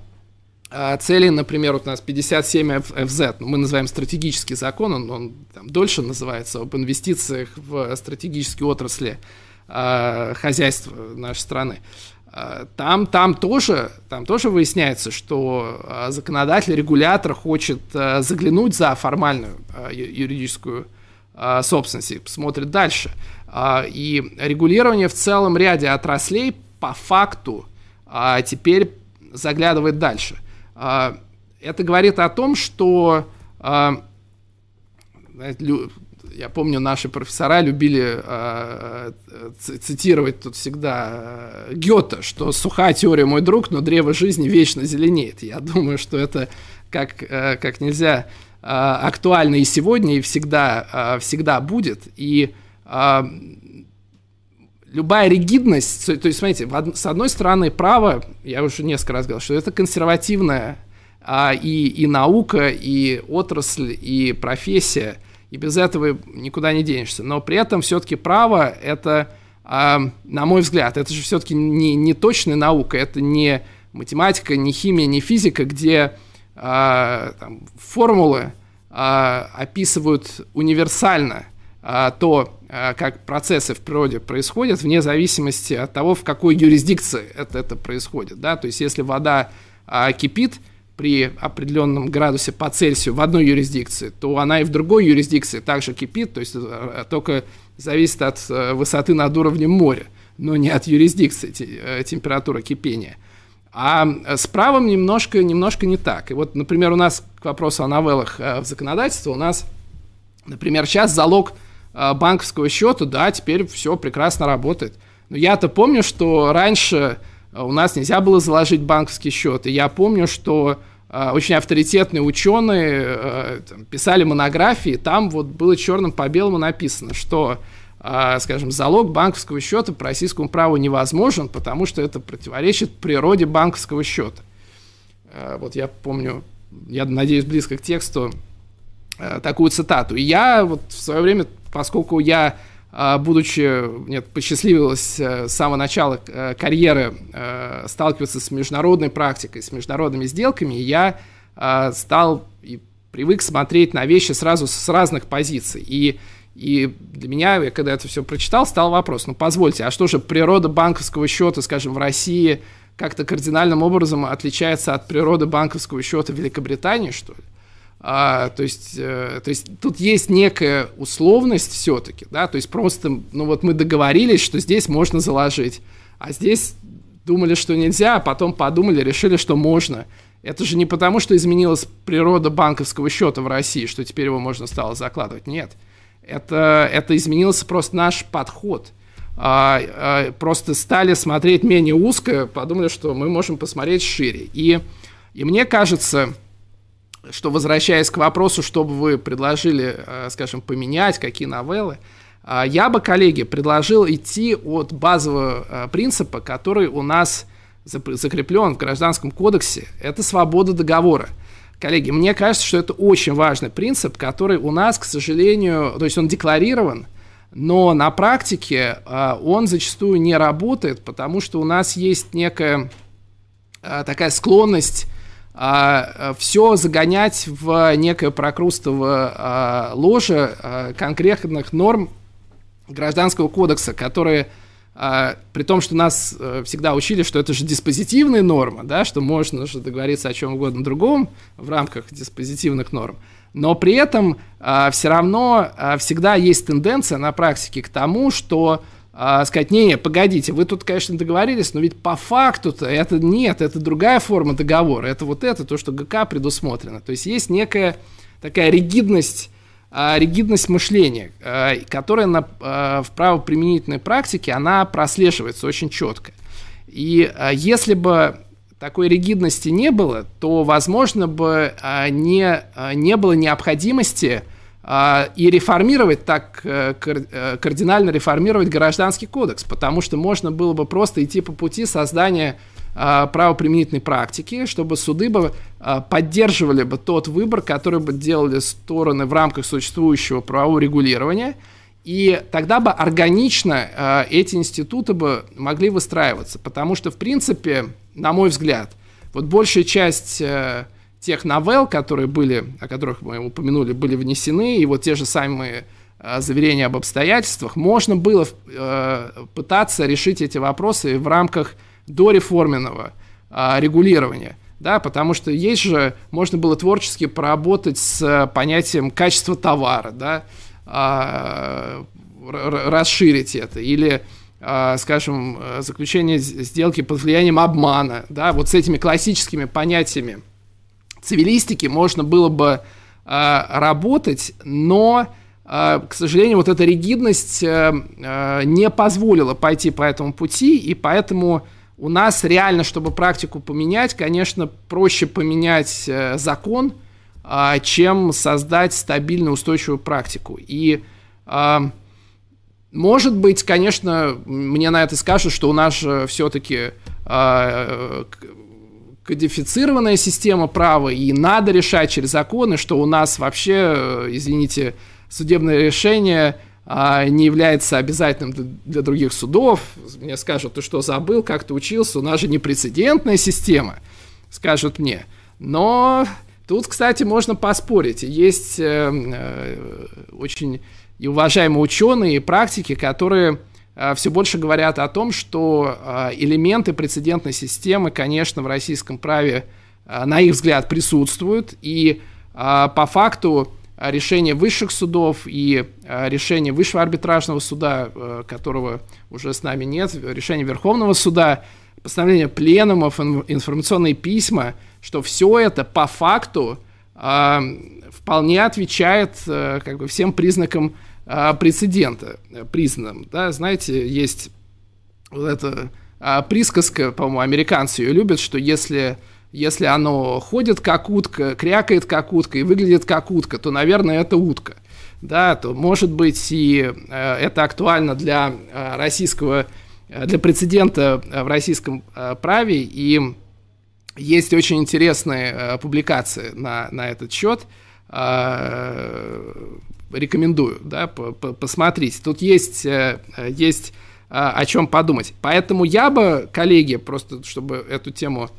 а, целей, например, вот у нас 57 FZ, мы называем стратегический закон, он, он там, дольше называется, об инвестициях в стратегические отрасли а, хозяйства нашей страны. А, там, там, тоже, там тоже выясняется, что законодатель, регулятор хочет заглянуть за формальную юридическую собственность и смотрит дальше. И регулирование в целом ряде отраслей по факту теперь заглядывает дальше. Это говорит о том, что я помню, наши профессора любили э, цитировать тут всегда э, Гёте, что сухая теория мой друг, но древо жизни вечно зеленеет. Я думаю, что это как, э, как нельзя актуально и сегодня, и всегда, всегда будет. И любая ригидность, то есть, смотрите, с одной стороны, право, я уже несколько раз говорил, что это консервативная а, и, и наука, и отрасль, и профессия – и без этого никуда не денешься. Но при этом все-таки право это, э, на мой взгляд, это же все-таки не, не точная наука, это не математика, не химия, не физика, где э, там, формулы э, описывают универсально то, э, как процессы в природе происходят, вне зависимости от того, в какой юрисдикции это, это происходит. Да? То есть если вода э, кипит, при определенном градусе по Цельсию в одной юрисдикции, то она и в другой юрисдикции также кипит, то есть э, только зависит от э, высоты над уровнем моря, но не от юрисдикции э, температуры кипения. А с правом немножко, немножко не так. И вот, например, у нас к вопросу о новеллах в законодательстве, у нас, например, сейчас залог банковского счета, да, теперь все прекрасно работает. Но я-то помню, что раньше у нас нельзя было заложить банковский счет. И я помню, что э, очень авторитетные ученые э, писали монографии, там вот было черным по белому написано, что, э, скажем, залог банковского счета по российскому праву невозможен, потому что это противоречит природе банковского счета. Э, вот я помню, я надеюсь, близко к тексту э, такую цитату. И я вот в свое время, поскольку я а, будучи, мне посчастливилось э, с самого начала э, карьеры э, сталкиваться с международной практикой, с международными сделками, я стал и привык смотреть на вещи сразу с разных позиций. И И для меня, я когда это все прочитал, стал вопрос, ну позвольте, а что же природа банковского счета, скажем, в России как-то кардинальным образом отличается от природы банковского счета в Великобритании, что ли? А, то, есть, э, то есть тут есть некая условность все-таки, да, то есть просто, ну вот мы договорились, что здесь можно заложить, а здесь думали, что нельзя, а потом подумали, решили, что можно. Это же не потому, что изменилась природа банковского счета в России, что теперь его можно стало закладывать. Нет. Это, это изменился просто наш подход. А, а, просто стали смотреть менее узко, подумали, что мы можем посмотреть шире. И, и мне кажется, что возвращаясь к вопросу, что бы вы предложили, а, скажем, поменять, какие новеллы, а, я бы, коллеги, предложил идти от базового а, принципа, который у нас закреплен в Гражданском кодексе. Это свобода договора. Коллеги, мне кажется, что это очень важный принцип, который у нас, к сожалению, то есть он декларирован, но на практике а, он зачастую не работает, потому что у нас есть некая такая склонность все загонять в некое прокрустово ложе конкретных норм гражданского кодекса, которые а, при том, что нас а, всегда учили, что это же диспозитивная норма, да, что можно же договориться о чем угодно другом в рамках диспозитивных норм, но при этом а, все равно а, всегда есть тенденция на практике к тому, что а, сказать, не, не, погодите, вы тут, конечно, договорились, но ведь по факту-то это нет, это другая форма договора, это вот это, то, что ГК предусмотрено. То есть есть некая такая ригидность а, ригидность мышления, а, которая на, а, в правоприменительной практике, она прослеживается очень четко. И если бы такой ригидности не было, то, возможно, бы не, не было необходимости и реформировать так, э, э, кардинально реформировать гражданский кодекс, потому что можно было бы просто идти по пути создания а, правоприменительной практики, чтобы суды бы а, поддерживали бы тот выбор, который бы делали стороны в рамках существующего правового регулирования, и тогда бы органично а, эти институты бы могли выстраиваться, потому что, в принципе, на мой взгляд, вот большая часть э, тех новелл, которые были, о которых мы упомянули, были внесены, и вот те же самые заверения об обстоятельствах, можно было э, пытаться решить эти вопросы в рамках до реформенного а, регулирования. Да, потому что есть же, можно было творчески поработать с понятием качества товара, да, а, расширить это, или, а, скажем, заключение сделки под влиянием обмана, да, вот с этими классическими понятиями цивилистики можно было бы а, работать, но а, к сожалению, вот эта ригидность а, а, не позволила пойти по этому пути, и поэтому у нас реально, чтобы практику поменять, конечно, проще поменять э, закон, э, чем создать стабильную устойчивую практику. И э, может быть, конечно, мне на это скажут, что у нас же все-таки э, кодифицированная система права, и надо решать через законы, что у нас вообще, э, извините, судебное решение – а, не является обязательным для других судов. Мне скажут, ты что, забыл, как ты учился? У нас же непрецедентная система, скажут мне. Но тут, кстати, можно поспорить. Есть э, э, очень и уважаемые ученые и практики, которые все больше говорят о том, что э, элементы прецедентной системы, конечно, в российском праве, э, на их взгляд, присутствуют. И э, по факту решение высших судов и решение высшего арбитражного суда, э, которого уже с нами нет, решение Верховного суда, постановление пленумов, информационные письма, что все это по факту э, вполне отвечает э, как бы всем признакам э, прецедента, признанным. Да? Знаете, есть вот эта э, присказка, по-моему, американцы ее любят, что если если оно ходит как утка, крякает как утка и выглядит как утка, то, наверное, это утка. Да, то, может быть, и э, это актуально для э, российского, э, для прецедента в российском э, праве, и есть очень интересные э, публикации на, на этот счет. Э, рекомендую, да, посмотрите. Тут есть, э, есть э, о чем подумать. Поэтому я бы, коллеги, просто чтобы эту тему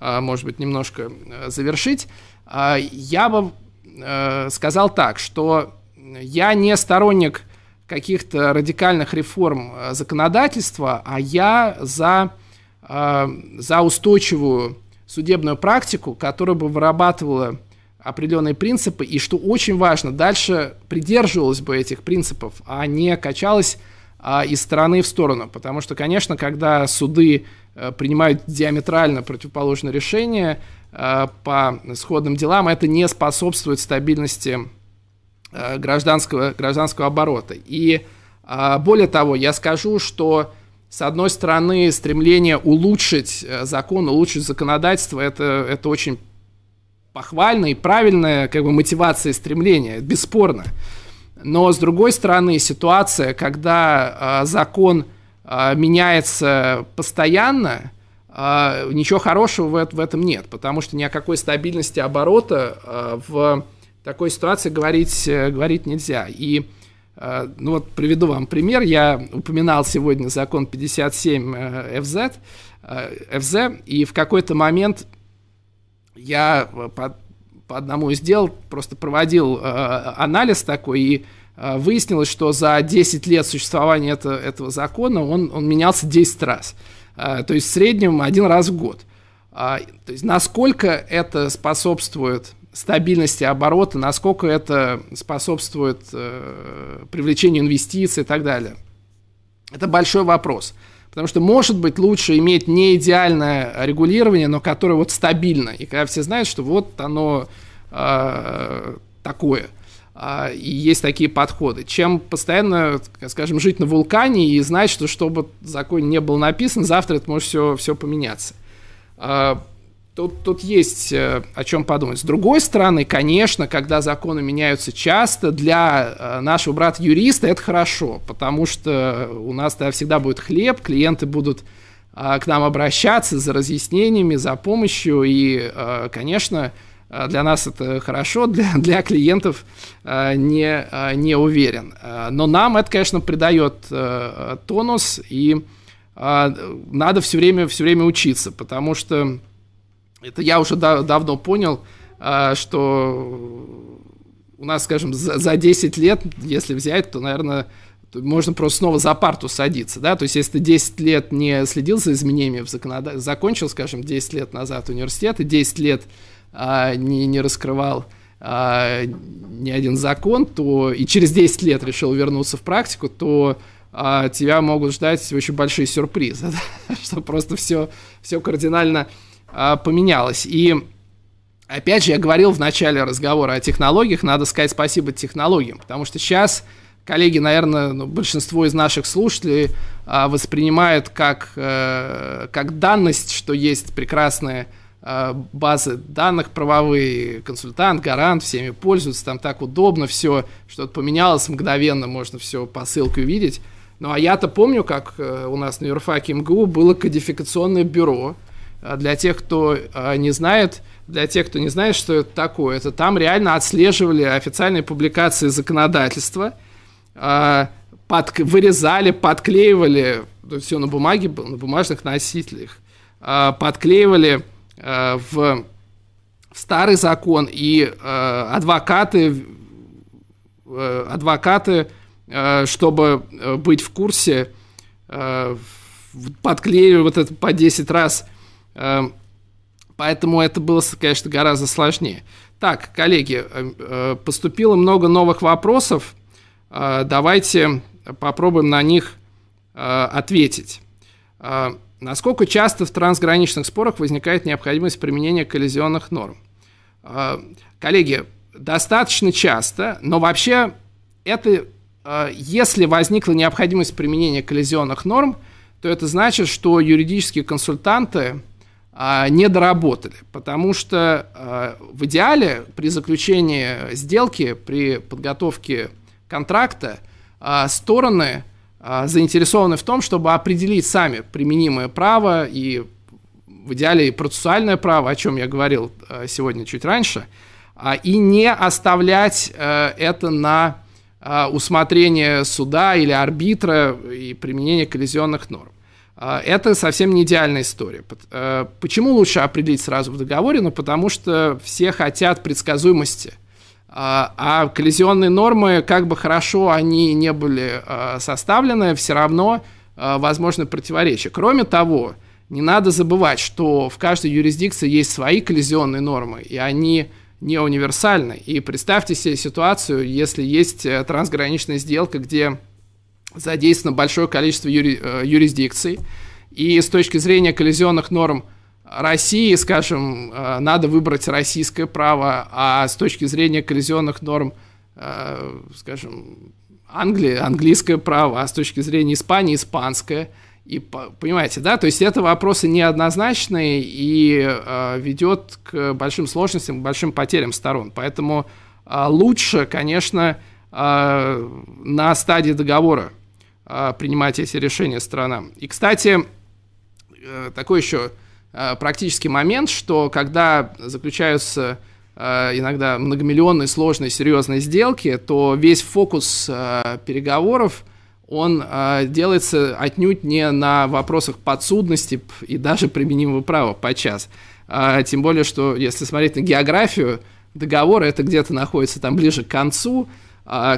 а, может быть, немножко э, завершить, я бы э, сказал так, что я не сторонник каких-то радикальных реформ э, законодательства, а я за, э, за устойчивую судебную практику, которая бы вырабатывала определенные принципы, и что очень важно, дальше придерживалась бы этих принципов, а не качалась а, из стороны в сторону. Потому что, конечно, когда суды а, принимают диаметрально противоположные решения а, по сходным делам, это не способствует стабильности а, гражданского, гражданского оборота. И а, более того, я скажу, что с одной стороны, стремление улучшить закон, улучшить законодательство, это, это очень похвально и правильная как бы, мотивация и стремление, бесспорно. Но с другой стороны, ситуация, когда э, закон э, меняется постоянно, э, ничего хорошего в, в этом нет, потому что ни о какой стабильности оборота э, в такой ситуации говорить, э, говорить нельзя. И э, ну вот приведу вам пример. Я упоминал сегодня закон 57 э, FZ, э, FZ, и в какой-то момент я э, по, по одному из дел просто проводил э, анализ такой, и э, выяснилось, что за 10 лет существования это, этого закона он, он менялся 10 раз. Э, то есть в среднем один раз в год. Э, то есть насколько это способствует стабильности оборота, насколько это способствует э, привлечению инвестиций и так далее. Это большой вопрос. Потому что, может быть, лучше иметь не идеальное регулирование, но которое вот стабильно. И когда все знают, что вот оно э, такое. Э, и есть такие подходы. Чем постоянно, скажем, жить на вулкане и знать, что что бы в законе не было написано, завтра это может все, все поменяться. Э, Тут, тут есть э, о чем подумать. С другой стороны, конечно, когда законы меняются часто, для э, нашего брата-юриста это хорошо, потому что у нас тогда всегда будет хлеб, клиенты будут э, к нам обращаться за разъяснениями, за помощью, и, конечно, для нас это хорошо, для, для клиентов не, не уверен. Но нам это, конечно, придает тонус, и надо все время, все время учиться, потому что это я уже да, давно понял, а, что у нас, скажем, за, за 10 лет, если взять, то, наверное, можно просто снова за парту садиться, да, то есть если ты 10 лет не следил за изменениями в законодательстве, закончил, скажем, 10 лет назад университет и 10 лет а, не, не раскрывал а, ни один закон, то и через 10 лет решил вернуться в практику, то а, тебя могут ждать очень большие сюрпризы, да? что просто все, все кардинально поменялось. И опять же, я говорил в начале разговора о технологиях, надо сказать спасибо технологиям, потому что сейчас коллеги, наверное, ну, большинство из наших слушателей а, воспринимают как, а, как данность, что есть прекрасные а, базы данных правовые, консультант, гарант, всеми пользуются, там так удобно все, что-то поменялось мгновенно, можно все по ссылке увидеть. Ну, а я-то помню, как э, у нас на юрфаке МГУ было кодификационное бюро, а для тех, кто а, не знает, для тех, кто не знает, что это такое, это там реально отслеживали официальные публикации законодательства, а, под, вырезали, подклеивали, все на бумаге на бумажных носителях, подклеивали в, старый закон, и адвокаты, адвокаты, чтобы быть в курсе, подклеивали вот это по 10 раз – поэтому это было, конечно, гораздо сложнее. Так, коллеги, э, э, поступило много новых вопросов. Э, давайте попробуем на них ответить. Насколько часто в трансграничных спорах возникает необходимость применения коллизионных норм? Коллеги, достаточно часто, но вообще это, если возникла необходимость применения коллизионных норм, то это значит, что юридические консультанты не доработали, потому что а, в идеале при заключении сделки, при подготовке контракта а, стороны заинтересованы в том, чтобы определить сами применимое право и в идеале и процессуальное право, о чем я говорил сегодня чуть раньше, и не оставлять это на усмотрение суда или арбитра и применение коллизионных норм. А, это совсем не идеальная история. Э, почему лучше определить сразу в договоре? Ну, потому что все хотят предсказуемости А, а коллизионные нормы, как бы хорошо они не были составлены, все равно возможны противоречия. Кроме того, не надо забывать, что в каждой юрисдикции есть свои коллизионные нормы, и они не универсальны. И представьте себе ситуацию, если есть э, трансграничная сделка, где задействовано большое количество юри, э, юрисдикций, и с точки зрения коллизионных норм России, скажем, э, надо выбрать российское право, а с точки зрения коллизионных норм, скажем, Англии, английское право, а с точки зрения Испании, испанское – и понимаете, да, то есть это вопросы неоднозначные и э, ведет к большим сложностям, к большим потерям сторон. Поэтому э, лучше, конечно, э, на стадии договора. э, принимать эти решения сторонам. И, кстати, э, такой еще э, практический момент, что когда заключаются э, иногда многомиллионные, сложные, серьезные сделки, то весь фокус переговоров он делается отнюдь не на вопросах подсудности и даже применимого права подчас. Э, тем более, что если смотреть на географию договора, это где-то находится там ближе к концу,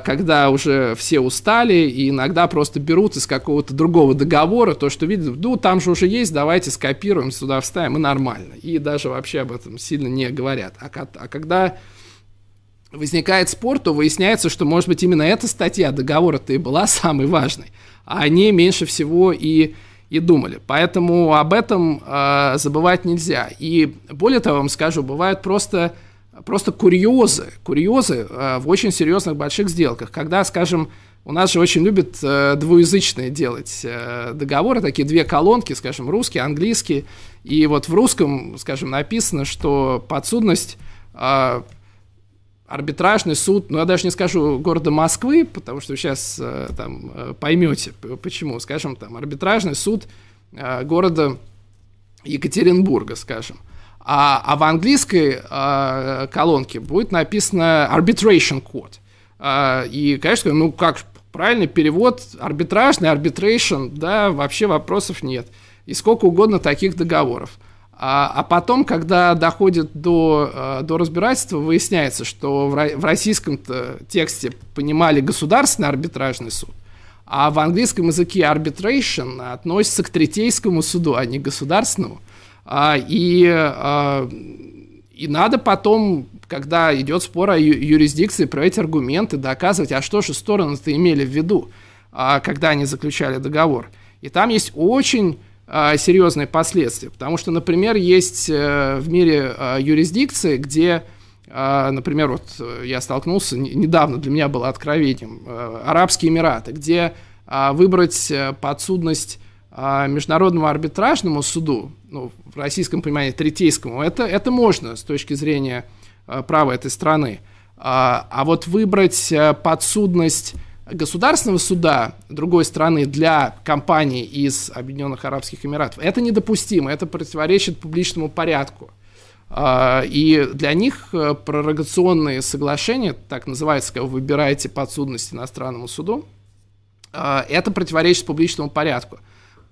когда уже все устали и иногда просто берут из какого-то другого договора то, что видят, ну там же уже есть, давайте скопируем, сюда вставим и нормально. И даже вообще об этом сильно не говорят. А, а когда возникает спор, то выясняется, что, может быть, именно эта статья договора-то и была самой важной, а они меньше всего и, и думали. Поэтому об этом э, забывать нельзя. И более того, вам скажу, бывают просто, просто курьезы, курьезы э, в очень серьезных больших сделках, когда, скажем, у нас же очень любят э, двуязычные делать э, договоры, такие две колонки, скажем, русский, английский. И вот в русском, скажем, написано, что подсудность э, арбитражный суд, ну я даже не скажу города Москвы, потому что сейчас э, там э, поймете, почему, скажем, там арбитражный суд э, города Екатеринбурга, скажем. А, а в английской э, колонке будет написано arbitration court. Э, и, конечно, ну как правильный перевод, арбитражный, arbitration, да, вообще вопросов нет. И сколько угодно таких договоров. А, а потом, когда доходит до, э, до разбирательства, выясняется, что в российском тексте понимали государственный арбитражный суд, а в английском языке arbitration относится к третейскому суду, а не государственному. А, и, а, и надо потом, когда идет спор о юрисдикции, проверять аргументы, доказывать, а что же стороны-то имели в виду, когда они заключали договор. И там есть очень а, серьезные последствия. Потому что, например, есть э, в мире а, юрисдикции, где, а, например, вот э, я столкнулся недавно, для меня было откровением, э, Арабские Эмираты, где выбрать подсудность международному арбитражному суду, ну, в российском понимании третейскому, это, это можно с точки зрения права этой страны. А вот выбрать подсудность государственного суда другой страны для компаний из Объединенных Арабских Эмиратов, это недопустимо, это противоречит публичному порядку. А, и для них э, пророгационные соглашения, так называется, когда вы выбираете подсудность иностранному суду, а, это противоречит публичному порядку.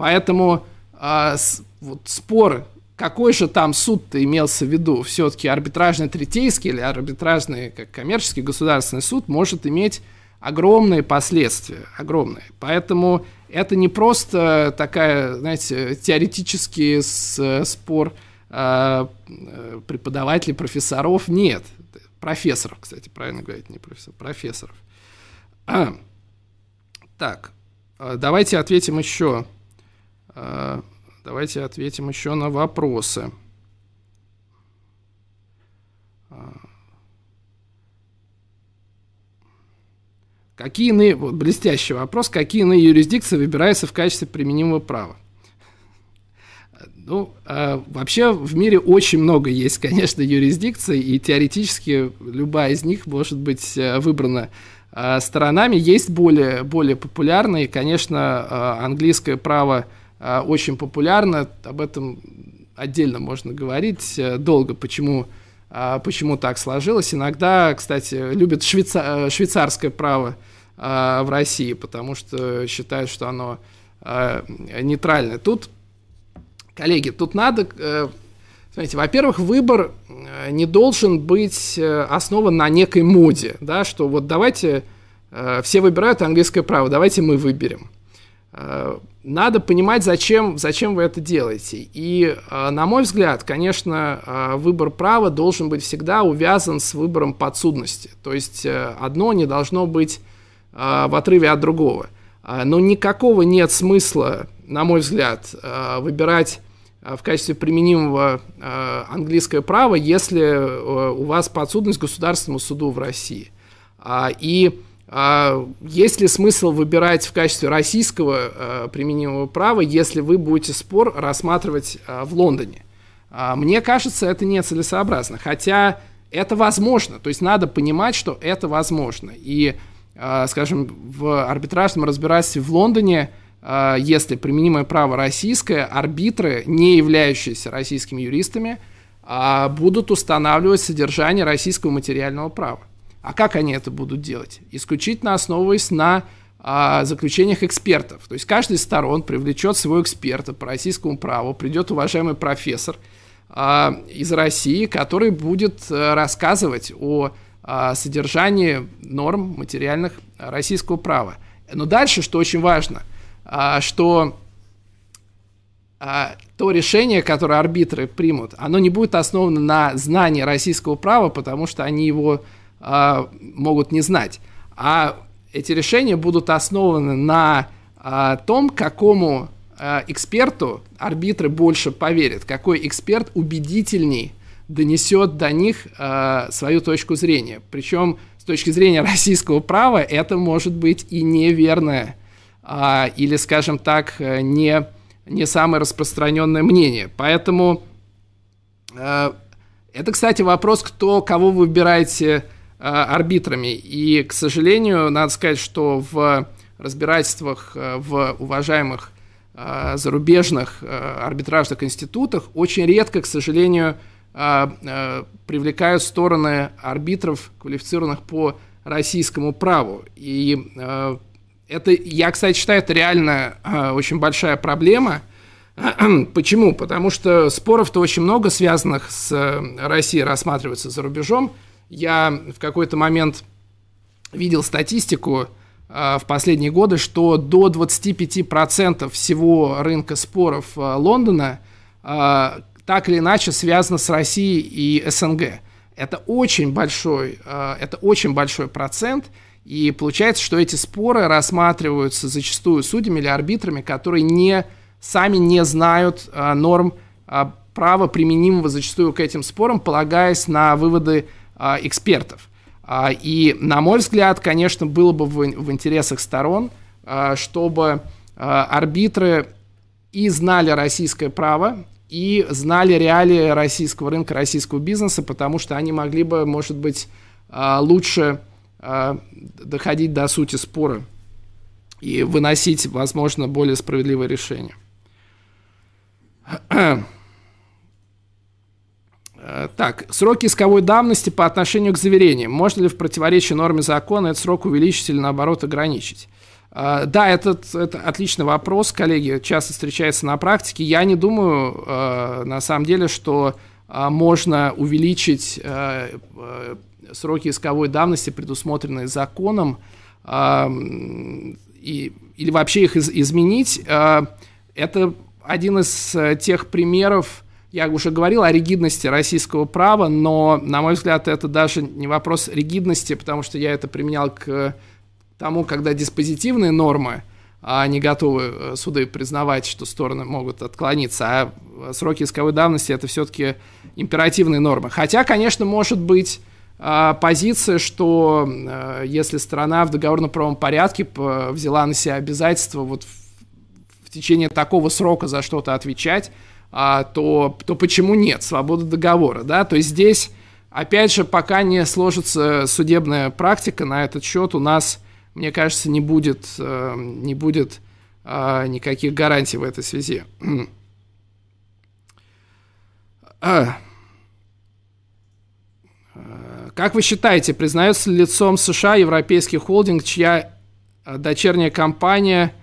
Поэтому а, вот спор, какой же там суд-то имелся в виду, все-таки арбитражный третейский или арбитражный как коммерческий государственный суд может иметь огромные последствия, огромные. Поэтому это не просто такая, знаете, теоретический спор э, преподавателей, профессоров, нет. Профессоров, кстати, правильно говорить, не профессор, профессоров. А, так, э, давайте ответим еще. Э, давайте ответим еще на вопросы. Какие иные, вот блестящий вопрос, какие иные юрисдикции выбираются в качестве применимого права? Ну, э, вообще в мире очень много есть, конечно, юрисдикций, и теоретически любая из них может быть э, выбрана э, сторонами. Есть более, более популярные, конечно, э, английское право э, очень популярно, об этом отдельно можно говорить э, долго, почему, э, почему так сложилось. Иногда, кстати, любят швейца, э, швейцарское право, в России, потому что считают, что оно нейтральное. Тут, коллеги, тут надо э, Смотрите, во-первых, выбор э, не должен быть э, основан на некой моде, да, что вот давайте э, все выбирают английское право, давайте мы выберем. Надо понимать, зачем, зачем вы это делаете. И, на мой взгляд, конечно, выбор права должен быть всегда увязан с выбором подсудности. То есть одно не должно быть в отрыве от другого. Но никакого нет смысла, на мой взгляд, выбирать Э, в качестве применимого э, английское право, если э, у вас подсудность государственному суду в России. А, и а, есть ли смысл выбирать в качестве российского применимого права, если вы будете спор рассматривать в Лондоне? А, мне кажется, это нецелесообразно, хотя это возможно, то есть надо понимать, что это возможно. И, скажем, в арбитражном разбирательстве в Лондоне если применимое право российское, арбитры, не являющиеся российскими юристами, а, будут устанавливать содержание российского материального права. А как они это будут делать? Исключительно основываясь на а, заключениях экспертов. То есть каждый из сторон привлечет своего эксперта по российскому праву, придет уважаемый профессор из России, который будет э, рассказывать о содержании норм материальных российского права. Но дальше, что очень важно – а, что а, то решение, которое арбитры примут, оно не будет основано на знании российского права, потому что они его а, могут не знать. А эти решения будут основаны на том, какому эксперту арбитры больше поверят, какой эксперт убедительней донесет до них свою точку зрения. Причем с точки зрения российского права это может быть и неверное а, или, скажем так, не, не самое распространенное мнение. Поэтому это, кстати, вопрос, кто, кого вы выбираете арбитрами. И, к сожалению, надо сказать, что в разбирательствах в уважаемых зарубежных арбитражных институтах очень редко, к сожалению, привлекают стороны арбитров, квалифицированных по российскому праву. И это, я, кстати, считаю, это реально э, очень большая проблема. Почему? Потому что споров-то очень много, связанных с э, Россией, рассматривается за рубежом. Я в какой-то момент видел статистику э, в последние годы, что до 25% всего рынка споров э, Лондона э, так или иначе связано с Россией и СНГ. Это очень большой, это очень большой процент – и получается, что эти споры рассматриваются зачастую судьями или арбитрами, которые не, сами не знают а, норм а, права, применимого зачастую к этим спорам, полагаясь на выводы а, экспертов. А, и, на мой взгляд, конечно, было бы в, в интересах сторон, а, чтобы а, арбитры и знали российское право, и знали реалии российского рынка, российского бизнеса, потому что они могли бы, может быть, а, лучше а, доходить до сути спора и выносить, возможно, более справедливое решение. Так, сроки исковой давности по отношению к заверениям. Можно ли в противоречии норме закона этот срок увеличить или наоборот ограничить? А, да, этот, это отличный вопрос, коллеги, часто встречается на практике. Я не думаю, а, на самом деле, что можно увеличить сроки исковой давности, предусмотренные законом, и, или вообще их из, изменить, это один из э, тех примеров, я уже говорил о ригидности российского права, но, на мой взгляд, это даже не вопрос ригидности, потому что я это применял к тому, когда диспозитивные нормы а не готовы э, суды признавать, что стороны могут отклониться, а сроки исковой давности это все-таки императивные нормы. Хотя, конечно, может быть а, позиция, что а, если страна в договорно-правом порядке взяла на себя обязательство вот в, в течение такого срока за что-то отвечать, а, то, то почему нет? Свобода договора, да? То есть здесь, опять же, пока не сложится судебная практика на этот счет, у нас, мне кажется, не будет, не будет никаких гарантий в этой связи. Как вы считаете, признается ли лицом США европейский холдинг, чья э, дочерняя компания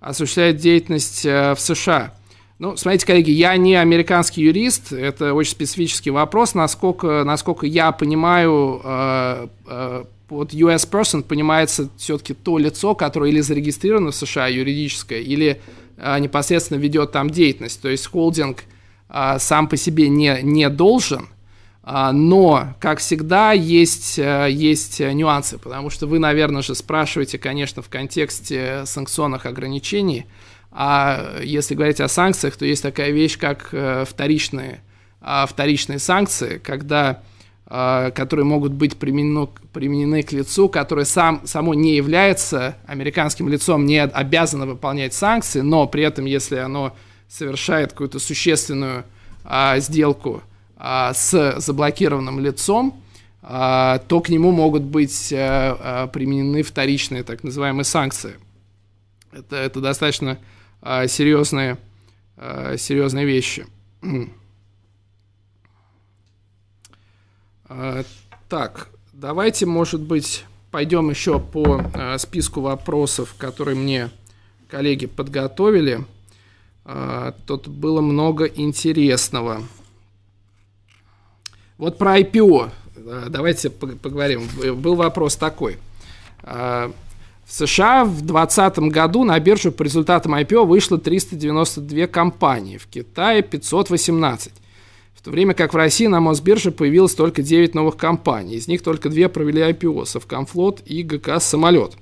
осуществляет деятельность э, в США? Ну, смотрите, коллеги, я не американский юрист, это очень специфический вопрос, насколько, насколько я понимаю, э, э, под US person понимается все-таки то лицо, которое или зарегистрировано в США юридическое, или э, непосредственно ведет там деятельность. То есть холдинг э, сам по себе не, не должен, э, но, как всегда, есть, э, есть нюансы, потому что вы, наверное же, спрашиваете, конечно, в контексте санкционных ограничений – а если говорить о санкциях, то есть такая вещь, как э, вторичные, а, вторичные санкции, когда, а, которые могут быть применены, применены к лицу, которое сам, само не является американским лицом, не обязано выполнять санкции, но при этом, если оно совершает какую-то существенную а, сделку с заблокированным лицом, то к нему могут быть а, а, применены вторичные так называемые санкции. Это, это достаточно серьезные, а, серьезные вещи. А, так, давайте, может быть, пойдем еще по а, списку вопросов, которые мне коллеги подготовили. А, тут было много интересного. Вот про IPO. Давайте поговорим. Был вопрос такой. В США в 2020 году на биржу по результатам IPO вышло 392 компании, в Китае 518. В то время как в России на Мосбирже появилось только 9 новых компаний. Из них только две провели IPO – Совкомфлот и ГК «Самолет».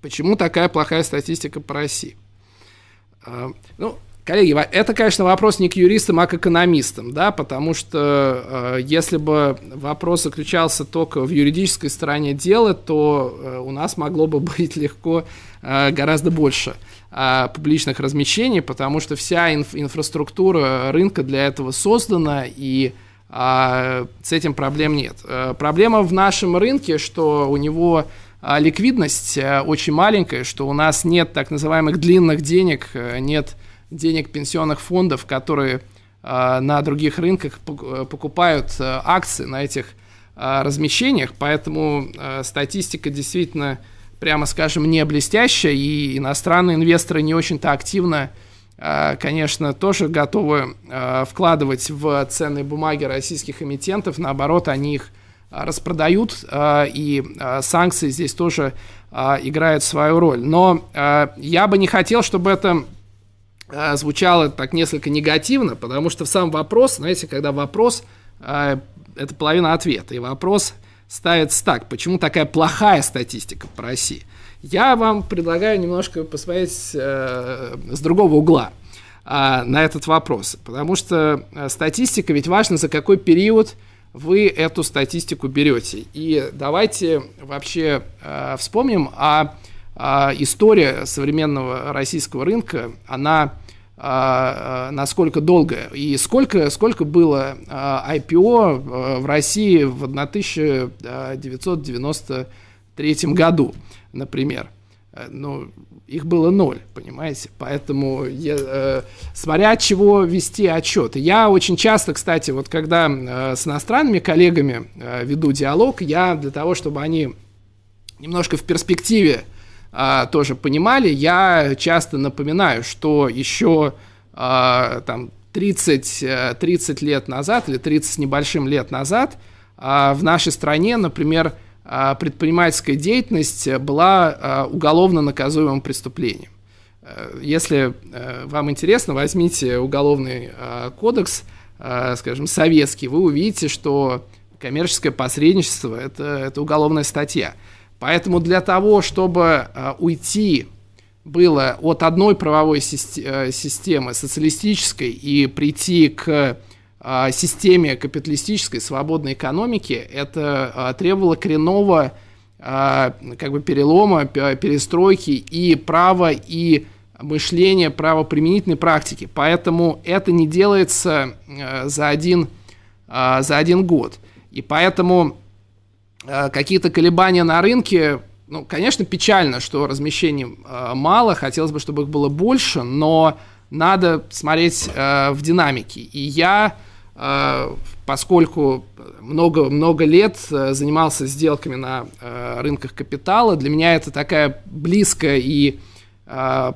Почему такая плохая статистика по России? А, ну, Коллеги, это, конечно, вопрос не к юристам, а к экономистам, да, потому что э, если бы вопрос заключался только в юридической стороне дела, то э, у нас могло бы быть легко э, гораздо больше э, публичных размещений, потому что вся инф инфраструктура рынка для этого создана, и э, с этим проблем нет. Э, проблема в нашем рынке, что у него э, ликвидность э, очень маленькая, что у нас нет так называемых длинных денег, э, нет денег пенсионных фондов, которые а, на других рынках покупают а, акции на этих а, размещениях, поэтому статистика действительно, прямо скажем, не блестящая, и иностранные инвесторы не очень-то активно, конечно, тоже готовы вкладывать в ценные бумаги российских эмитентов, наоборот, они их распродают, и санкции здесь тоже играют свою роль. Но я бы не хотел, чтобы это а, звучало так несколько негативно, потому что сам вопрос, знаете, когда вопрос а, это половина ответа, и вопрос ставится так, почему такая плохая статистика по России? Я вам предлагаю немножко посмотреть э, с другого угла э, на этот вопрос, потому что э, статистика ведь важна, за какой период вы эту статистику берете. И давайте вообще э, вспомним о а, история современного российского рынка, она а, а, насколько долгая и сколько, сколько было IPO в России в 1993 году, например. Э, ну, их было ноль, понимаете? Поэтому, я, э, смотря от чего вести отчет. Я очень часто, кстати, вот когда э, с иностранными коллегами веду диалог, я для того, чтобы они немножко в перспективе а, тоже понимали, я часто напоминаю, что еще а, там 30, 30 э, лет назад или 30 с небольшим лет назад а, в нашей стране, например, а, предпринимательская деятельность была а, уголовно наказуемым преступлением. Э, если а, вам интересно, возьмите уголовный а, кодекс, а, скажем, советский, вы увидите, что коммерческое посредничество это, это уголовная статья. Поэтому для того, чтобы э, уйти было от одной правовой э, системы, социалистической, и прийти к э, системе капиталистической свободной экономики, это требовало коренного как бы перелома, перестройки и права, и мышления правоприменительной практики. Поэтому это не делается за один, за один год. И поэтому какие-то колебания на рынке, ну, конечно, печально, что размещений э, мало, хотелось бы, чтобы их было больше, но надо смотреть э, в динамике. И я, э, поскольку много, много лет э, занимался сделками на э, рынках капитала, для меня это такая близкая и э,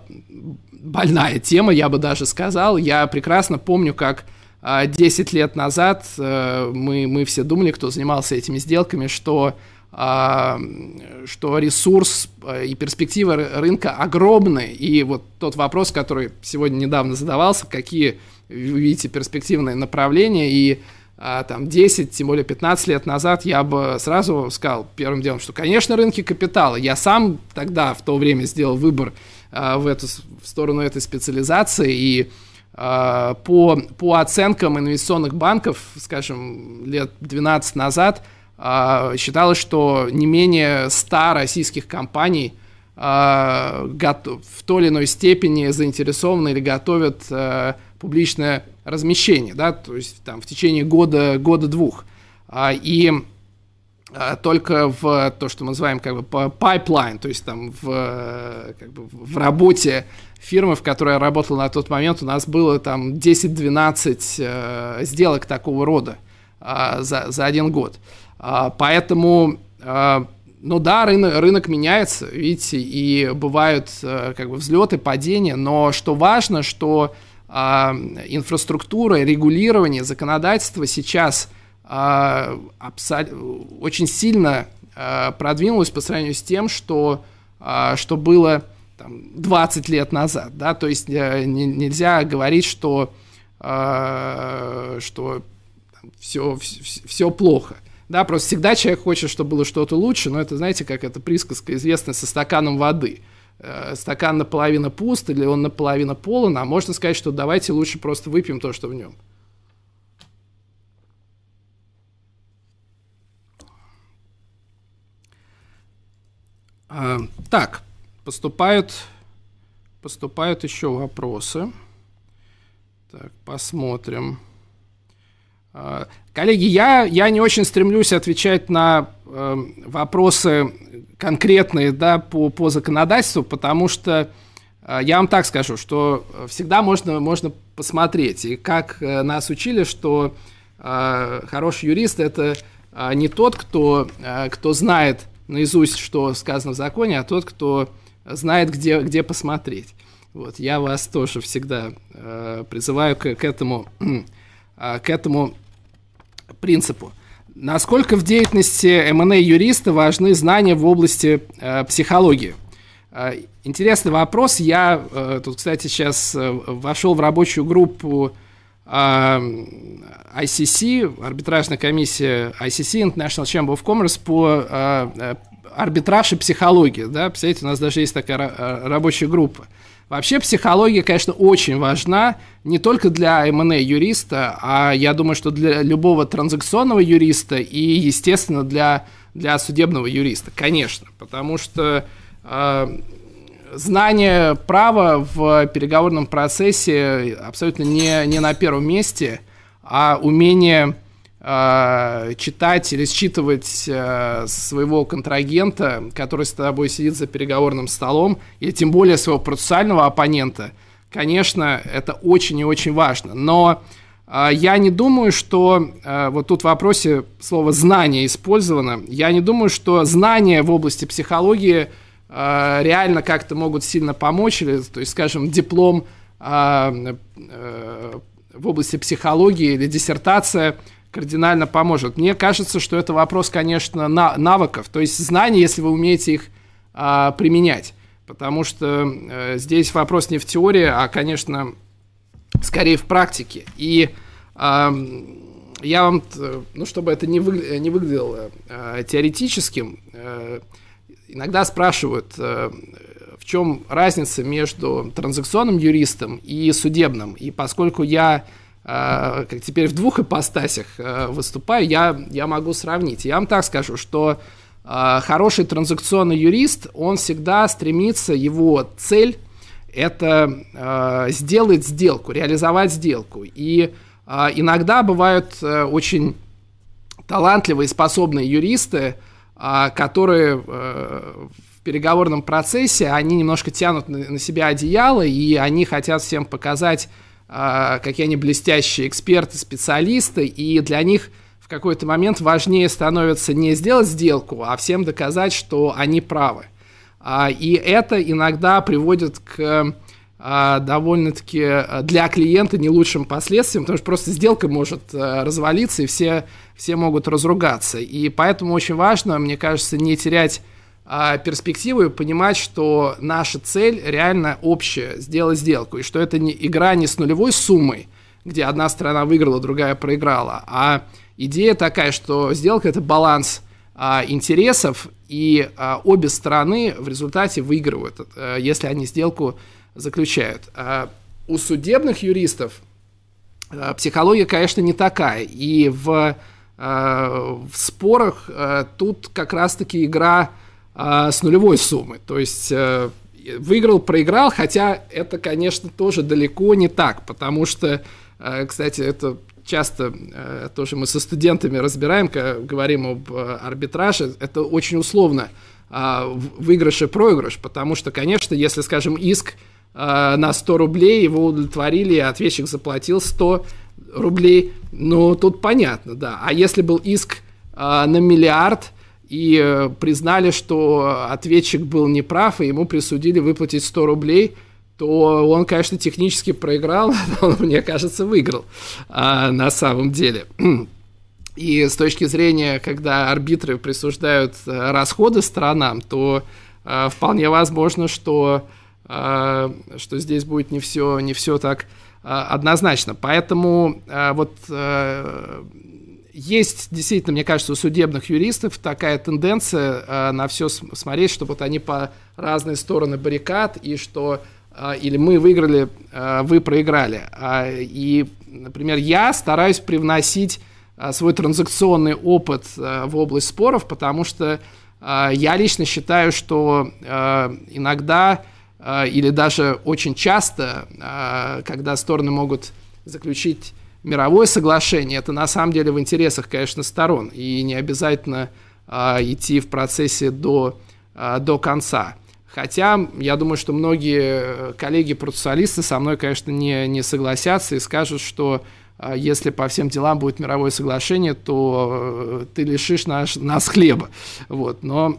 больная тема, я бы даже сказал. Я прекрасно помню, как 10 лет назад мы, мы все думали, кто занимался этими сделками, что что ресурс и перспективы рынка огромны. И вот тот вопрос, который сегодня недавно задавался, какие вы видите перспективные направления, и а, там 10, тем более 15 лет назад я бы сразу сказал первым делом, что, конечно, рынки капитала. Я сам тогда, в то время, сделал выбор а, в, эту, в сторону этой специализации, и а, по, по оценкам инвестиционных банков, скажем, лет 12 назад, а, считалось, что не менее 100 российских компаний а, в той или иной степени заинтересованы или готовят а, публичное размещение, да, то есть там в течение года, года-двух. А, и а, только в то, что мы называем как бы pipeline, то есть там в, как бы в работе фирмы, в которой я работал на тот момент, у нас было там 10-12 э, сделок такого рода э, за, за один год. Э, поэтому, э, ну да, рынок, рынок меняется, видите, и бывают э, как бы взлеты, падения, но что важно, что а, инфраструктура, регулирование, законодательство сейчас а, очень сильно а, продвинулось по сравнению с тем, что, что было там, 20 лет назад. Да? То есть э, нельзя говорить, что, что все, все плохо. Да, просто всегда человек хочет, чтобы было что-то лучше, но это, знаете, как эта присказка известная со стаканом воды – Э, стакан наполовину пуст или он наполовину полон, а можно сказать, что давайте лучше просто выпьем то, что в нем. А, так, поступают, поступают еще вопросы. Так, посмотрим. А, коллеги, я, я не очень стремлюсь отвечать на э, вопросы конкретные да, по, по законодательству, потому что э, я вам так скажу, что всегда можно, можно посмотреть. И как э, нас учили, что э, хороший юрист это э, не тот, кто, э, кто знает наизусть, что сказано в законе, а тот, кто знает, где, где посмотреть. Вот, я вас тоже всегда э, призываю к, к, этому, э, к этому принципу. Насколько в деятельности M&A юриста важны знания в области э, психологии? Э, интересный вопрос. Я э, тут, кстати, сейчас э, вошел в рабочую группу э, ICC, арбитражная комиссия ICC, International Chamber of Commerce, по э, э арбитраж и психологии. Да? Представляете, у нас даже есть такая э, рабочая группа. Вообще психология, конечно, очень важна не только для M&A юриста, а я думаю, что для любого транзакционного юриста и, естественно, для, для судебного юриста, конечно, потому что э, знание права в переговорном процессе абсолютно не, не на первом месте, а умение э, читать или считывать э, своего контрагента, который с тобой сидит за переговорным столом, и тем более своего процессуального оппонента, конечно, это очень и очень важно. Но э, я не думаю, что вот тут в вопросе слово «знание» использовано. Я не думаю, что знания в области психологии реально как-то могут сильно помочь, или, то есть, скажем, диплом э, э, в области психологии или диссертация – кардинально поможет. Мне кажется, что это вопрос, конечно, на, навыков, то есть знаний, если вы умеете их а, применять. Потому что э, здесь вопрос не в теории, а, конечно, скорее в практике. И э, я вам, ну, чтобы это не, вы, не выглядело э, теоретическим, э, иногда спрашивают, э, в чем разница между транзакционным юристом и судебным. И поскольку я а, как теперь в двух ипостасях а, выступаю, я, я могу сравнить. Я вам так скажу, что хороший транзакционный юрист, он всегда стремится, его цель это сделать сделку, реализовать сделку. И иногда бывают очень талантливые, способные юристы, которые в переговорном процессе, они немножко тянут на себя одеяло, и они хотят всем показать, а, какие они блестящие эксперты, специалисты, и для них в какой-то момент важнее становится не сделать сделку, а всем доказать, что они правы. А, и это иногда приводит к а, довольно-таки а, для клиента не лучшим последствием, потому что просто сделка может а, развалиться, и все, все могут разругаться. И поэтому очень важно, мне кажется, не терять перспективу и понимать, что наша цель реально общая, сделать сделку, и что это не игра не с нулевой суммой, где одна сторона выиграла, другая проиграла, а идея такая, что сделка – это баланс а, интересов, и а, обе стороны в результате выигрывают, а, если они сделку заключают. А у судебных юристов а, психология, конечно, не такая. И в, а, в спорах тут как раз-таки игра с нулевой суммы. То есть выиграл, проиграл, хотя это, конечно, тоже далеко не так, потому что, кстати, это часто тоже мы со студентами разбираем, когда говорим об арбитраже, это очень условно выигрыш и проигрыш, потому что, конечно, если, скажем, иск э, на 100 рублей, его удовлетворили, и ответчик заплатил 100 рублей. Ну, тут понятно, да. А если был иск э, на миллиард, и э, признали, что ответчик был неправ, и ему присудили выплатить 100 рублей, то он, конечно, технически проиграл, он, мне кажется, выиграл на самом деле. И с точки зрения, когда арбитры присуждают э, расходы сторонам, то а, вполне возможно, что что здесь будет не все, не все так а, однозначно. Поэтому а, вот есть действительно, мне кажется, у судебных юристов такая тенденция на все смотреть, что вот они по разные стороны баррикад, и что или мы выиграли, вы проиграли. И, например, я стараюсь привносить свой транзакционный опыт в область споров, потому что я лично считаю, что иногда а, или даже очень часто, а, когда стороны могут заключить мировое соглашение, это на самом деле в интересах, конечно, сторон, и не обязательно а, идти в процессе до, до конца. Хотя я думаю, что многие коллеги-процессуалисты со мной, конечно, не, не согласятся и скажут, что если по всем делам будет мировое соглашение, то э, ты лишишь наш, нас хлеба. Вот. Но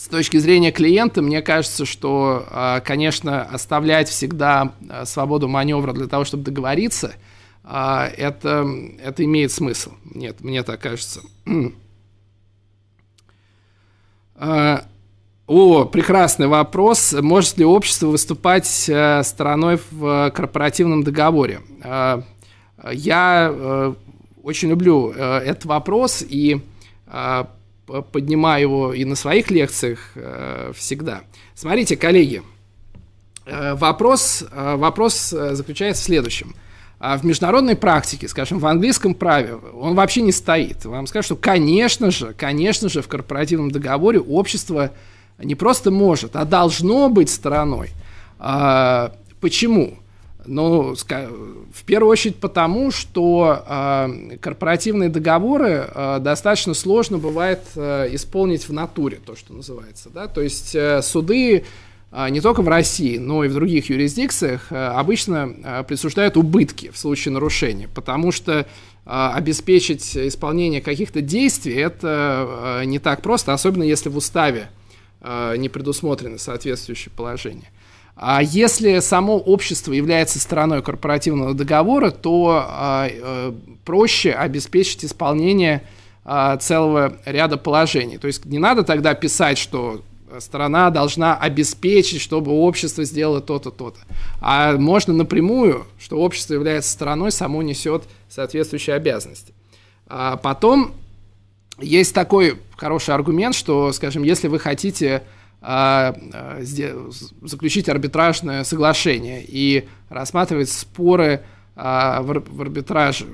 с точки зрения клиента, мне кажется, что, а, конечно, оставлять всегда а, свободу маневра для того, чтобы договориться, а, это, это имеет смысл. Нет, мне так кажется. О, прекрасный вопрос. Может ли общество выступать стороной в корпоративном договоре? Я очень люблю этот вопрос и поднимаю его и на своих лекциях э, всегда. Смотрите, коллеги, э, вопрос, э, вопрос заключается в следующем. А в международной практике, скажем, в английском праве, он вообще не стоит. Вам скажу, что, конечно же, конечно же, в корпоративном договоре общество не просто может, а должно быть стороной. А, почему? Ну, в первую очередь потому, что э, корпоративные договоры э, достаточно сложно бывает э, исполнить в натуре, то, что называется. Да? То есть э, суды э, не только в России, но и в других юрисдикциях э, обычно э, присуждают убытки в случае нарушения, потому что обеспечить исполнение каких-то действий это не так просто, особенно если в уставе не предусмотрено соответствующее положение. А если само общество является стороной корпоративного договора, то а, э, проще обеспечить исполнение а, целого ряда положений. То есть не надо тогда писать, что сторона должна обеспечить, чтобы общество сделало то-то, то-то. А можно напрямую, что общество является стороной, само несет соответствующие обязанности. А потом есть такой хороший аргумент, что, скажем, если вы хотите заключить арбитражное соглашение и рассматривать споры а, в арбитраже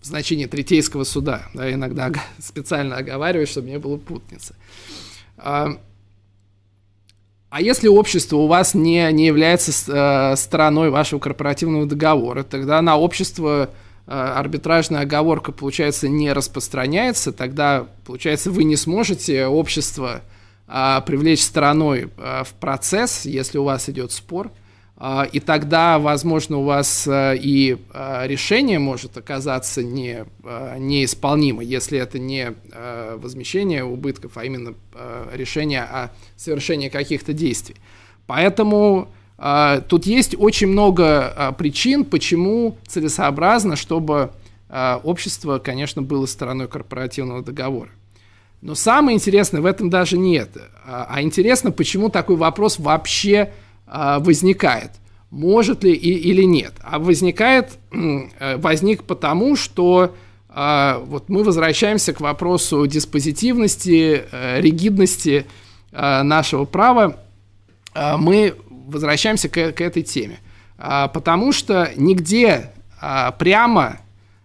в значении третейского суда. Да, иногда специально оговариваю, чтобы не было путницы. А если общество у вас не, не является стороной вашего корпоративного договора, тогда на общество арбитражная оговорка, получается, не распространяется, тогда, получается, вы не сможете общество а, привлечь стороной а, в процесс, если у вас идет спор, а, и тогда, возможно, у вас и решение может оказаться не, неисполнимо, если это не возмещение убытков, а именно решение о совершении каких-то действий. Поэтому э, тут есть очень много э, причин, почему целесообразно, чтобы э, общество, конечно, было стороной корпоративного договора. Но самое интересное в этом даже нет. А, а интересно, почему такой вопрос вообще а, возникает. Может ли и, или нет. А возникает, э, возник потому, что а, вот мы возвращаемся к вопросу диспозитивности, э, ригидности нашего права. Мы возвращаемся к, к этой теме. Потому что нигде прямо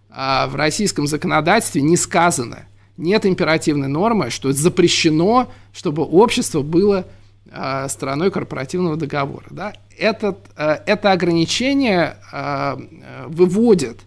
в российском законодательстве не сказано – нет императивной нормы, что запрещено, чтобы общество было э, стороной корпоративного договора. Да? Этот, э, это ограничение э, выводит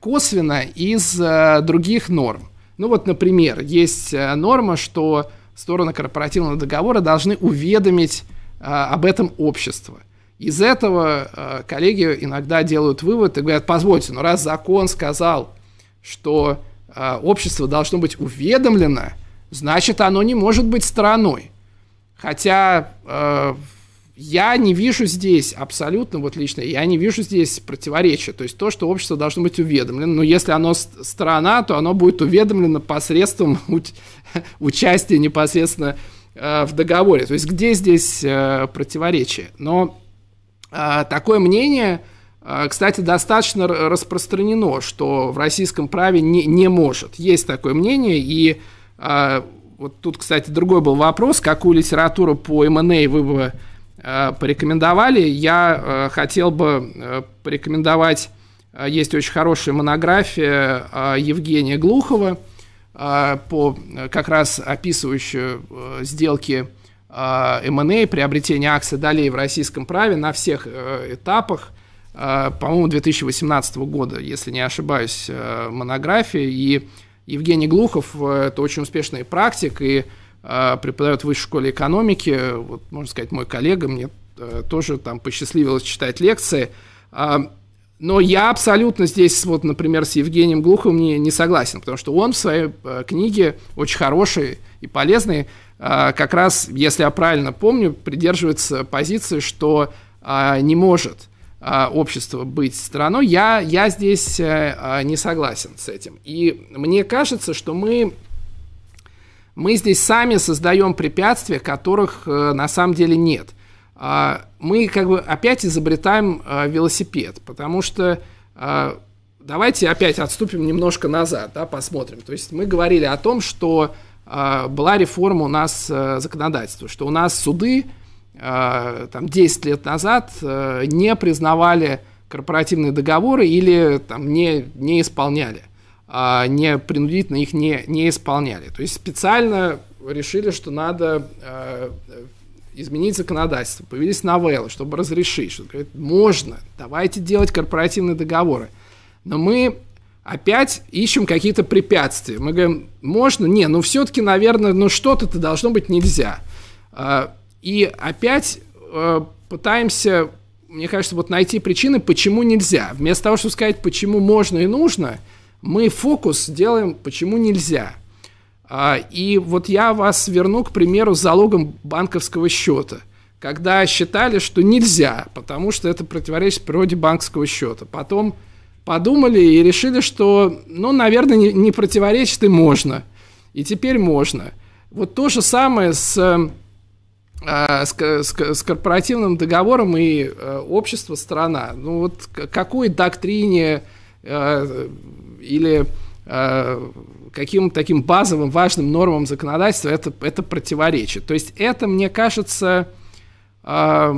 косвенно из э, других норм. Ну вот, например, есть э, норма, что стороны корпоративного договора должны уведомить э, об этом общество. Из этого э, коллеги иногда делают вывод и говорят, позвольте, но раз закон сказал, что а, общество должно быть уведомлено, значит, оно не может быть стороной. Хотя э, я не вижу здесь абсолютно, вот лично, я не вижу здесь противоречия. То есть то, что общество должно быть уведомлено, но если оно сторона, то оно будет уведомлено посредством участия непосредственно э, в договоре. То есть где здесь э, противоречие? Но э, такое мнение кстати, достаточно распространено, что в российском праве не, не может. Есть такое мнение, и а, вот тут, кстати, другой был вопрос, какую литературу по МНА вы бы а, порекомендовали. Я а, хотел бы а, порекомендовать, а, есть очень хорошая монография а, Евгения Глухова, а, по, как раз описывающая а, сделки а, МНА, приобретение акций долей в российском праве на всех а, этапах – а, по-моему, 2018 года, если не ошибаюсь, э, монография. И Евгений Глухов э, – это очень успешный практик и э, преподает в высшей школе экономики. Вот, можно сказать, мой коллега, мне тоже там посчастливилось читать лекции. Но я абсолютно здесь, вот, например, с Евгением Глуховым не, не согласен, потому что он в своей книге очень хороший и полезный, как раз, если я правильно помню, придерживается позиции, что не может общества быть страной, я, я здесь э, а, не согласен с этим. И мне кажется, что мы, мы здесь сами создаем препятствия, которых э, на самом деле нет. А, мы как бы опять изобретаем велосипед, потому что давайте опять отступим немножко назад, да, посмотрим. То есть мы говорили о том, что была реформа у нас э, законодательства, что у нас суды Э, там, 10 лет назад э, не признавали корпоративные договоры или там, не, не исполняли, а не принудительно их не, не исполняли. То есть специально решили, что надо э, изменить законодательство. Появились новеллы, чтобы разрешить, что говорит, можно, давайте делать корпоративные договоры. Но мы опять ищем какие-то препятствия. Мы говорим, можно? Не, ну все-таки, наверное, ну что-то-то должно быть нельзя. И опять э, пытаемся, мне кажется, вот найти причины, почему нельзя. Вместо того, чтобы сказать, почему можно и нужно, мы фокус делаем, почему нельзя. А, и вот я вас верну, к примеру, с залогом банковского счета, когда считали, что нельзя, потому что это противоречит природе банковского счета. Потом подумали и решили, что, ну, наверное, не, не противоречит и можно. И теперь можно. Вот то же самое с а, с, с, с корпоративным договором и э, общество страна. Ну вот какой доктрине э, или э, каким таким базовым важным нормам законодательства это, это противоречит. То есть это, мне кажется, э,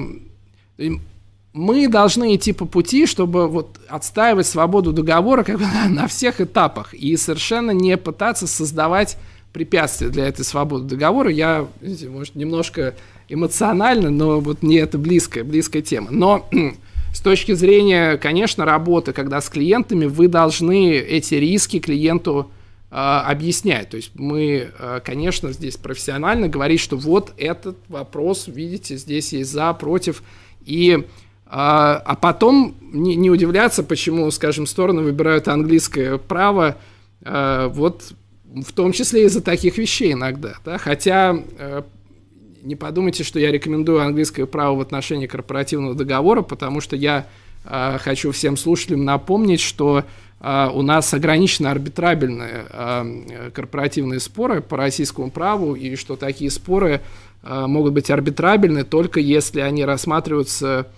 мы должны идти по пути, чтобы вот отстаивать свободу договора как бы на всех этапах и совершенно не пытаться создавать препятствия для этой свободы договора. Я, может, немножко эмоционально, но вот мне это близкая, близкая тема. Но с точки зрения, конечно, работы, когда с клиентами, вы должны эти риски клиенту э, объяснять. То есть мы, э, конечно, здесь профессионально говорить, что вот этот вопрос, видите, здесь есть за, против. И а, а потом не, не удивляться, почему, скажем, стороны выбирают английское право, вот в том числе из-за таких вещей иногда. Да? Хотя не подумайте, что я рекомендую английское право в отношении корпоративного договора, потому что я э, хочу всем слушателям напомнить, что э, у нас ограничены арбитрабельные э, корпоративные споры по российскому праву, и что такие споры э, могут быть арбитрабельны только если они рассматриваются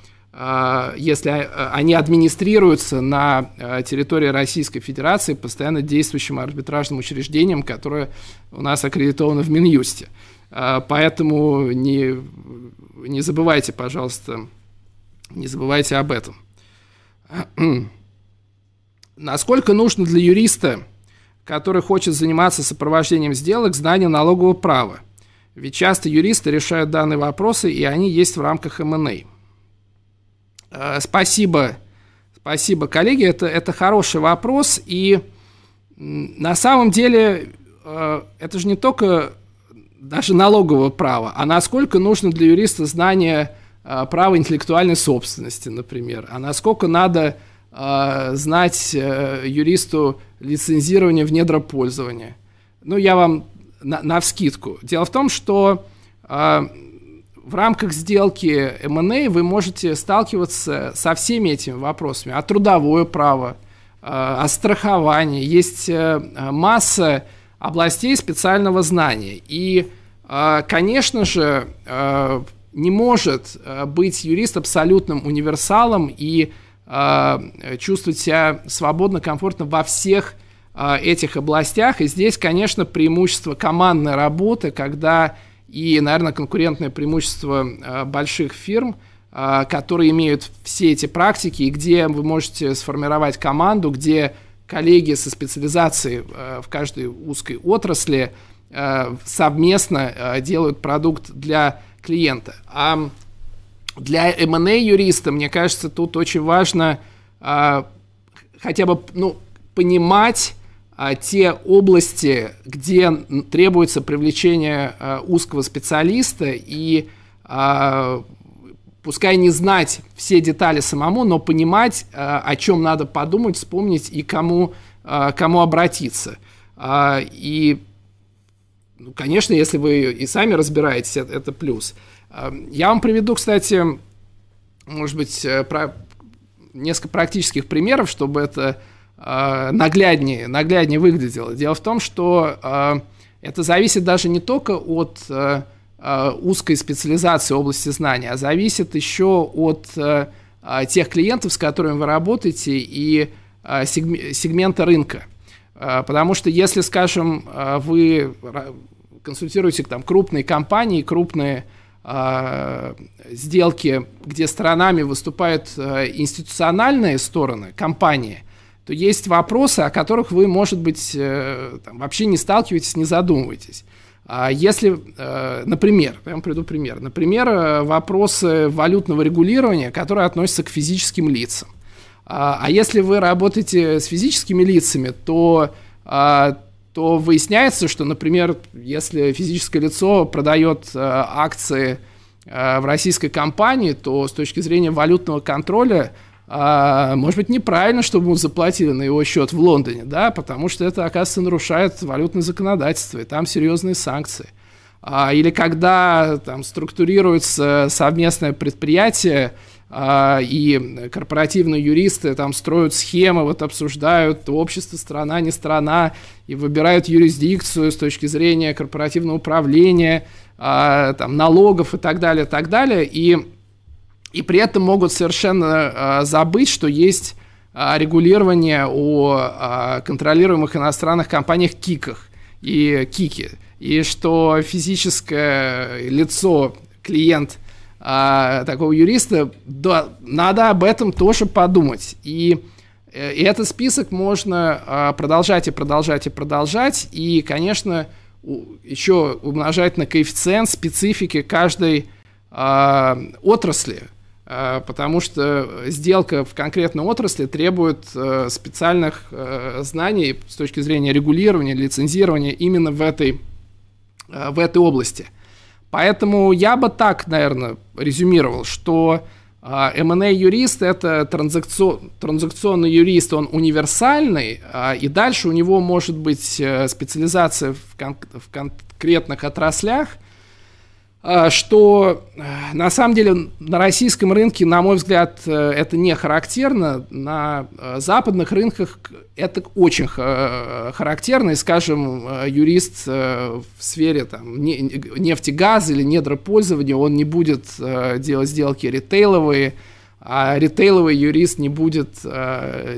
если они администрируются на территории Российской Федерации постоянно действующим арбитражным учреждением, которое у нас аккредитовано в Минюсте. А, поэтому не, не забывайте, пожалуйста, не забывайте об этом. Насколько нужно для юриста, который хочет заниматься сопровождением сделок, знание налогового права? Ведь часто юристы решают данные вопросы, и они есть в рамках МНА. А, спасибо, спасибо, коллеги. Это, это хороший вопрос. И на самом деле а, это же не только даже налогового права, а насколько нужно для юриста знание э, права интеллектуальной собственности, например, а насколько надо э, знать э, юристу лицензирование в недропользования. Ну, я вам на, на вскидку. Дело в том, что э, в рамках сделки M&A вы можете сталкиваться со всеми этими вопросами. А трудовое право, э, о страховании. Есть э, масса областей специального знания. И, а, конечно же, а, не может а, быть юрист абсолютным универсалом и чувствовать себя свободно, комфортно во всех этих областях. И здесь, конечно, преимущество командной работы, когда и, наверное, конкурентное преимущество больших фирм, которые имеют все эти практики, и где вы можете сформировать команду, где коллеги со специализацией э, в каждой узкой отрасли э, совместно э, делают продукт для клиента. А для M&A юриста, мне кажется, тут очень важно хотя бы ну, понимать те области, где требуется привлечение узкого специалиста и пускай не знать все детали самому, но понимать, э, о чем надо подумать, вспомнить и кому, э, кому обратиться. А, и, ну, конечно, если вы и сами разбираетесь, это, плюс. Я вам приведу, кстати, может быть, э, про несколько практических примеров, чтобы это нагляднее, нагляднее выглядело. Дело в том, что это зависит даже не только от Э, узкой специализации области знания, а зависит еще от э, э, тех клиентов, с которыми вы работаете, и сегмента рынка. Потому что если, скажем, вы консультируете там, крупные компании, крупные сделки, где сторонами выступают институциональные стороны компании, то есть вопросы, о которых вы, может быть, там, вообще не сталкиваетесь, не задумываетесь. А если, э, например, я вам приведу пример, например, э, вопросы валютного регулирования, которые относятся к физическим лицам. А, а если вы работаете с физическими лицами, то, а, то выясняется, что, например, если физическое лицо продает э, акции в российской компании, то с точки зрения валютного контроля а, может быть, неправильно, чтобы ему заплатили на его счет в Лондоне, да, потому что это, оказывается, нарушает валютное законодательство, и там серьезные санкции. А, или когда там структурируется совместное предприятие, а, и корпоративные юристы там строят схемы, вот обсуждают общество, страна, не страна, и выбирают юрисдикцию с точки зрения корпоративного управления, а, там, налогов и так далее, так далее, и и при этом могут совершенно э, забыть, что есть э, регулирование о э, контролируемых иностранных компаниях КИКах и КИКе, и что физическое лицо, клиент э, такого юриста, да, надо об этом тоже подумать. И, э, и этот список можно э, продолжать и продолжать и продолжать, и, конечно, еще умножать на коэффициент специфики каждой э, отрасли, потому что сделка в конкретной отрасли требует э, специальных э, знаний с точки зрения регулирования, лицензирования именно в этой, в этой области. Поэтому я бы так, наверное, резюмировал, что M&A юрист это транзакцион, транзакционный юрист, он универсальный, и дальше у него может быть специализация в, кон, в конкретных отраслях – а, что э, на самом деле на российском рынке, на мой взгляд, э, это не характерно. На э, западных рынках это очень характерно. И, скажем, юрист в сфере там, нефти, газа или недропользования, он не будет делать сделки ритейловые, а ритейловый юрист не будет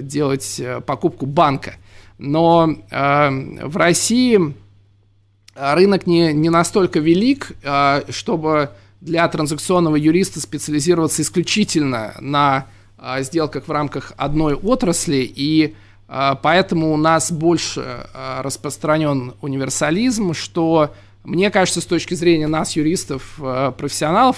делать покупку банка. Но в России а рынок не, не настолько велик, а, чтобы для транзакционного юриста специализироваться исключительно на а, сделках в рамках одной отрасли, и поэтому у нас больше распространен универсализм, что мне кажется, с точки зрения нас, юристов, профессионалов,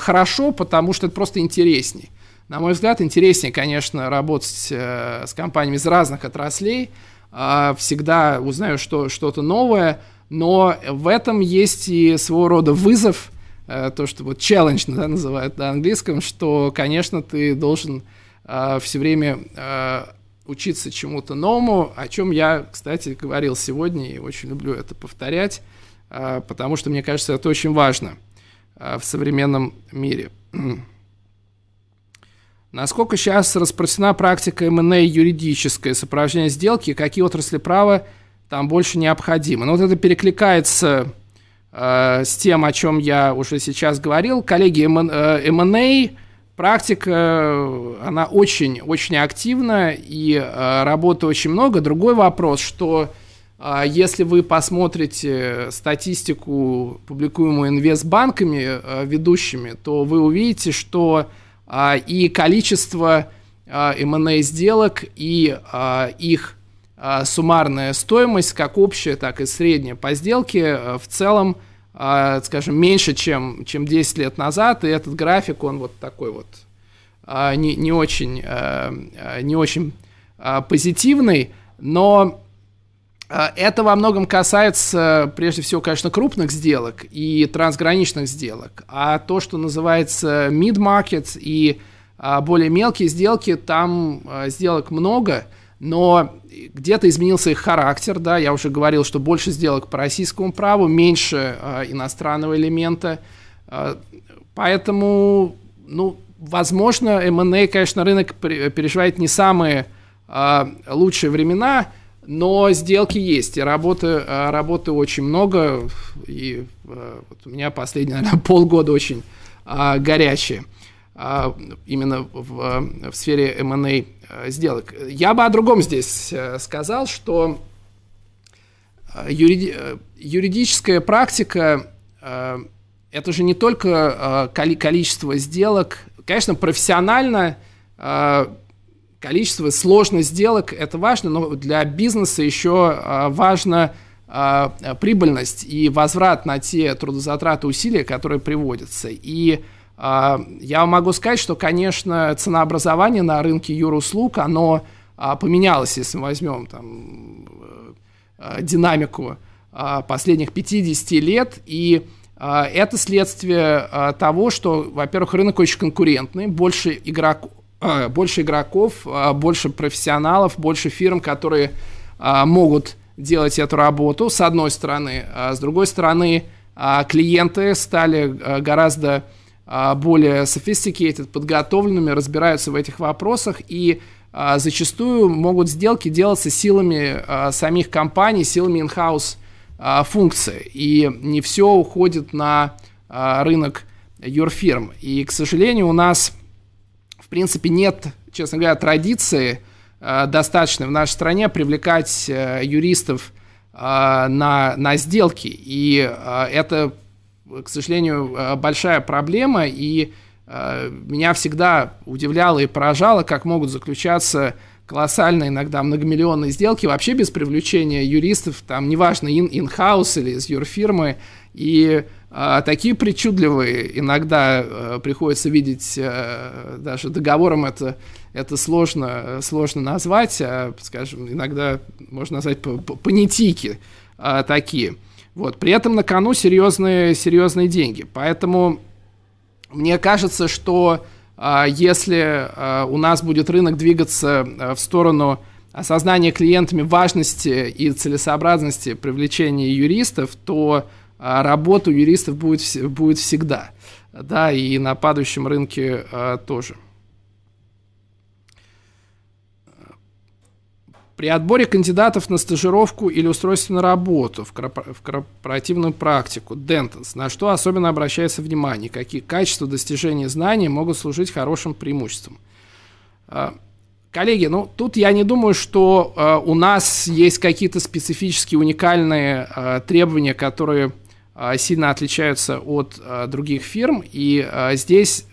хорошо, потому что это просто интересней. На мой взгляд, интереснее, конечно, работать э, с компаниями из разных отраслей. Всегда узнаю что, что-то новое – но в этом есть и своего рода вызов, э, то, что вот challenge да, называют на английском, что, конечно, ты должен э, все время э, учиться чему-то новому, о чем я, кстати, говорил сегодня и очень люблю это повторять, потому что, мне кажется, это очень важно в современном мире. Насколько сейчас распространена практика M&A юридическая, сопровождение сделки, какие отрасли права – там больше необходимо. Но вот это перекликается э, с тем, о чем я уже сейчас говорил. Коллеги, M&A, практика, она очень-очень активна, и э, работы очень много. Другой вопрос, что э, если вы посмотрите статистику, публикуемую инвестбанками э, ведущими, то вы увидите, что э, и количество э, M&A сделок, и э, их суммарная стоимость, как общая, так и средняя по сделке, а, в целом, а, скажем, меньше, чем, чем 10 лет назад, и этот график, он вот такой вот не, не очень, не очень позитивный, но это во многом касается, прежде всего, конечно, крупных сделок и трансграничных сделок, а то, что называется mid-market и более мелкие сделки, там сделок много – но где-то изменился их характер, да, я уже говорил, что больше сделок по российскому праву, меньше э, иностранного элемента, э, поэтому, ну, возможно, M&A, конечно, рынок переживает не самые э, лучшие времена, но сделки есть, и работы, работы очень много, и э, вот у меня последние, наверное, полгода очень э, горячие. А, именно в, в сфере M&A э, сделок. Я бы о другом здесь э, сказал, что э, юриди, юридическая практика это же не только количество сделок, конечно, профессионально количество, сложность сделок это важно, но для бизнеса еще важно прибыльность и возврат на те трудозатраты усилия, которые приводятся. И а, я могу сказать, что, конечно, ценообразование на рынке юруслуг, оно а, поменялось, если мы возьмем там, э, динамику а, последних 50 лет, и это следствие того, что, во-первых, рынок очень конкурентный, больше игроков, больше игроков, больше профессионалов, больше фирм, которые могут делать эту работу, с одной стороны. С другой стороны, клиенты стали гораздо а, более sophisticated, подготовленными, разбираются в этих вопросах и а, зачастую могут сделки делаться силами а, самих компаний, силами in-house функции. И не все уходит на рынок юрфирм. И, к сожалению, у нас, в принципе, нет, честно говоря, традиции достаточной в нашей стране привлекать юристов на, на сделки. И это к сожалению, э, большая проблема, и э, меня всегда удивляло и поражало, как могут заключаться колоссальные, иногда многомиллионные сделки вообще без привлечения юристов, там, неважно, in-house или из юрфирмы, и э, такие причудливые иногда э, приходится видеть, э, даже договором это, это сложно, сложно назвать, а, скажем, иногда можно назвать понятики э, такие – вот. При этом на кону серьезные, серьезные деньги. Поэтому мне кажется, что э, если э, у нас будет рынок двигаться э, в сторону осознания клиентами важности и целесообразности привлечения юристов, то работа у юристов будет, будет всегда. Да, и на падающем рынке тоже. При отборе кандидатов на стажировку или устройство на работу в, корпоративную практику, Dentons, на что особенно обращается внимание, какие качества достижения знаний могут служить хорошим преимуществом. А, коллеги, ну тут я не думаю, что э, у нас есть какие-то специфические уникальные э, требования, которые сильно отличаются от других фирм. И здесь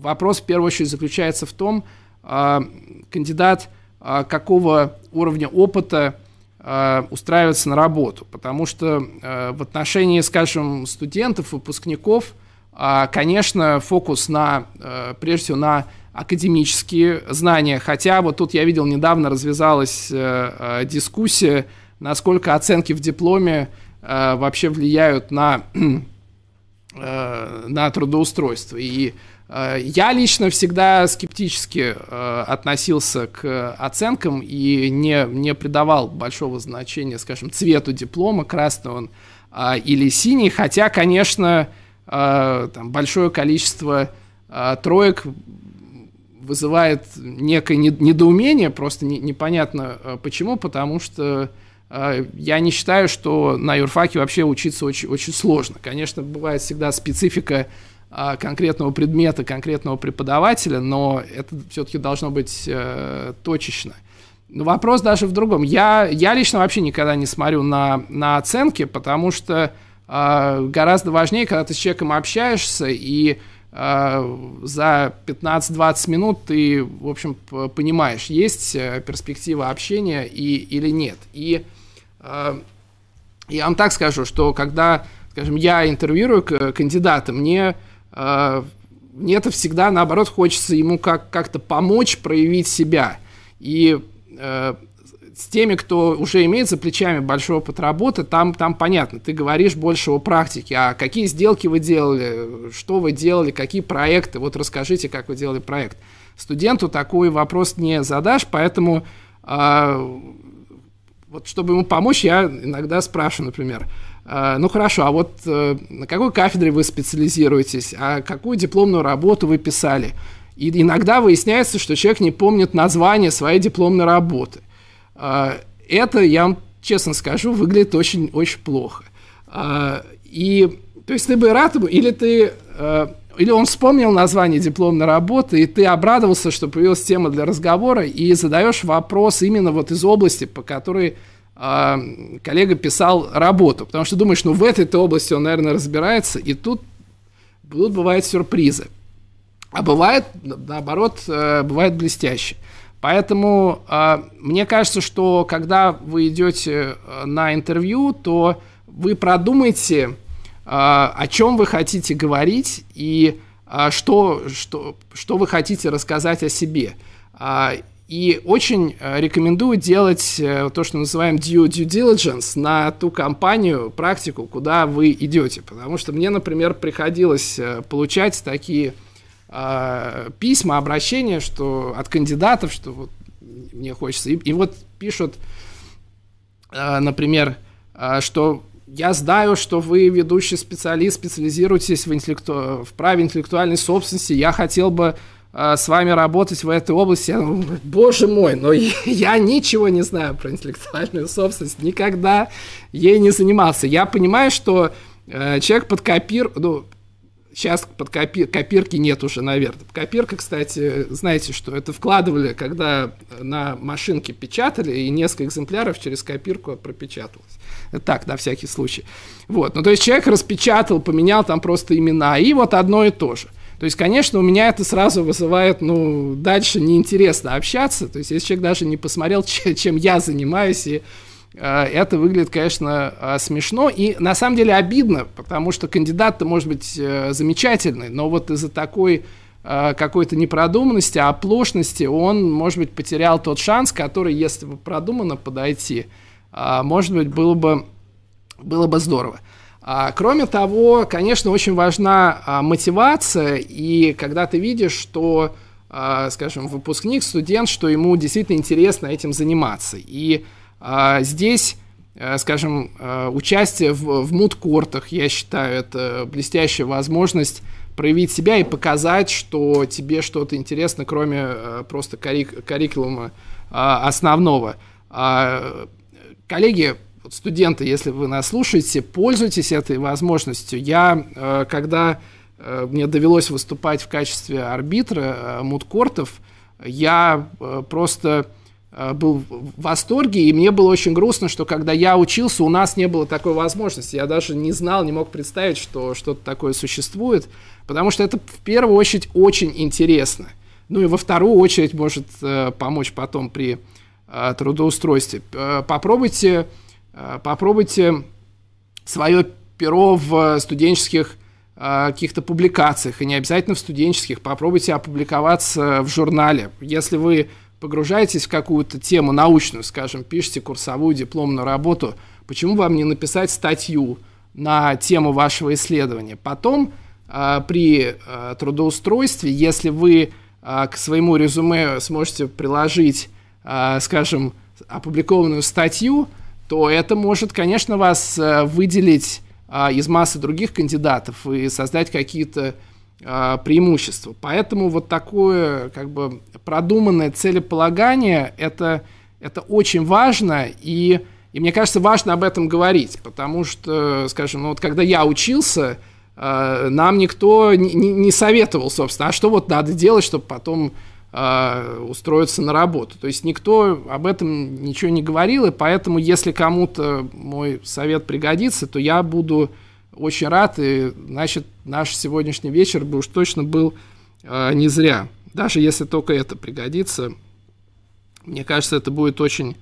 вопрос в первую очередь заключается в том, кандидат – а, какого уровня опыта а, устраиваться на работу. Потому что а, в отношении, скажем, студентов, выпускников, конечно, фокус на, прежде всего, на академические знания. Хотя вот тут я видел, недавно развязалась дискуссия, насколько оценки в дипломе вообще влияют на, на трудоустройство. И Э, я лично всегда скептически э, относился к оценкам и не, не придавал большого значения, скажем, цвету диплома, красный он а, или синий, хотя, конечно, э, там, большое количество троек вызывает некое недоумение, просто непонятно почему, потому что я не считаю, что на юрфаке вообще учиться очень, очень сложно. Конечно, бывает всегда специфика конкретного предмета, конкретного преподавателя, но это все-таки должно быть э, точечно. Но вопрос даже в другом. Я, я лично вообще никогда не смотрю на, на оценки, потому что э, гораздо важнее, когда ты с человеком общаешься, и э, за 15-20 минут ты, в общем, понимаешь, есть э, перспектива общения и, или нет. И э, я вам так скажу, что когда, скажем, я интервьюирую кандидата, мне мне это всегда, наоборот, хочется ему как- как-то помочь проявить себя. И э, с теми, кто уже имеет за плечами большой опыт работы, там, там понятно, ты говоришь больше о практике, а какие сделки вы делали, что вы делали, какие проекты, вот расскажите, как вы делали проект. Студенту такой вопрос не задашь, поэтому э, вот чтобы ему помочь, я иногда спрашиваю, например, а, ну хорошо, а вот э, на какой кафедре вы специализируетесь, а какую дипломную работу вы писали? И иногда выясняется, что человек не помнит название своей дипломной работы. А, это, я вам честно скажу, выглядит очень-очень плохо. А, и, то есть ты бы рад, или ты, э, или он вспомнил название дипломной работы, и ты обрадовался, что появилась тема для разговора, и задаешь вопрос именно вот из области, по которой а, коллега писал работу, потому что думаешь, ну в этой области он, наверное, разбирается, и тут, тут бывают сюрпризы. А бывает, наоборот, э, бывает блестяще. Поэтому э, мне кажется, что когда вы идете э, на интервью, то вы продумайте, о чем вы хотите говорить и что, что, что вы хотите рассказать о себе. И очень э, рекомендую делать э, то, что называем due, due diligence на ту компанию, практику, куда вы идете. Потому что мне, например, приходилось э, получать такие э, письма, обращения что, от кандидатов, что вот мне хочется. И, и вот пишут, э, например, э, что я знаю, что вы ведущий специалист, специализируетесь в, интеллекту... в праве интеллектуальной собственности. Я хотел бы с вами работать в этой области. Я, боже мой, но я ничего не знаю про интеллектуальную собственность, никогда ей не занимался. Я понимаю, что э, человек под копир, ну, сейчас под копир, копирки нет уже, наверное. Копирка, кстати, знаете, что это вкладывали, когда на машинке печатали, и несколько экземпляров через копирку пропечаталось. Так, на всякий случай. Вот, ну, то есть человек распечатал, поменял там просто имена, и вот одно и то же. То есть, конечно, у меня это сразу вызывает, ну, дальше неинтересно общаться. То есть, если человек даже не посмотрел, чем я занимаюсь, и э, это выглядит, конечно, э, смешно и на самом деле обидно, потому что кандидат-то может быть э, замечательный, но вот из-за такой какой-то непродуманности, оплошности он, может быть, потерял тот шанс, который, если бы продуманно подойти, может быть, было бы, было бы здорово. А, кроме того, конечно, очень важна а, мотивация, и когда ты видишь, что, а, скажем, выпускник, студент, что ему действительно интересно этим заниматься. И здесь скажем, участие в, в мудкортах, я считаю, это блестящая возможность проявить себя и показать, что тебе что-то интересно, кроме просто карик, карикулума основного. А, коллеги, студенты, если вы нас слушаете, пользуйтесь этой возможностью. Я, когда мне довелось выступать в качестве арбитра мудкортов, я просто Э, был в восторге, и мне было очень грустно, что когда я учился, у нас не было такой возможности. Я даже не знал, не мог представить, что что-то такое существует, потому что это в первую очередь очень интересно. Ну и во вторую очередь может э, помочь потом при э, трудоустройстве. Э, попробуйте, э, попробуйте свое перо в студенческих э, каких-то публикациях, и не обязательно в студенческих. Попробуйте опубликоваться в журнале. Если вы погружаетесь в какую-то тему научную, скажем, пишете курсовую дипломную работу, почему вам не написать статью на тему вашего исследования? Потом э, при э, трудоустройстве, если вы э, к своему резюме сможете приложить, э, скажем, опубликованную статью, то это может, конечно, вас э, выделить э, из массы других кандидатов и создать какие-то а, преимущество. Поэтому вот такое как бы продуманное целеполагание это, это очень важно и, и мне кажется важно об этом говорить, потому что, скажем, ну вот когда я учился, а, нам никто не, не советовал, собственно, а что вот надо делать, чтобы потом устроиться на работу. То есть никто об этом ничего не говорил, и поэтому если кому-то мой совет пригодится, то я буду очень рад, и значит, наш сегодняшний вечер бы уж точно был э, не зря. Даже если только это пригодится, мне кажется, это будет очень,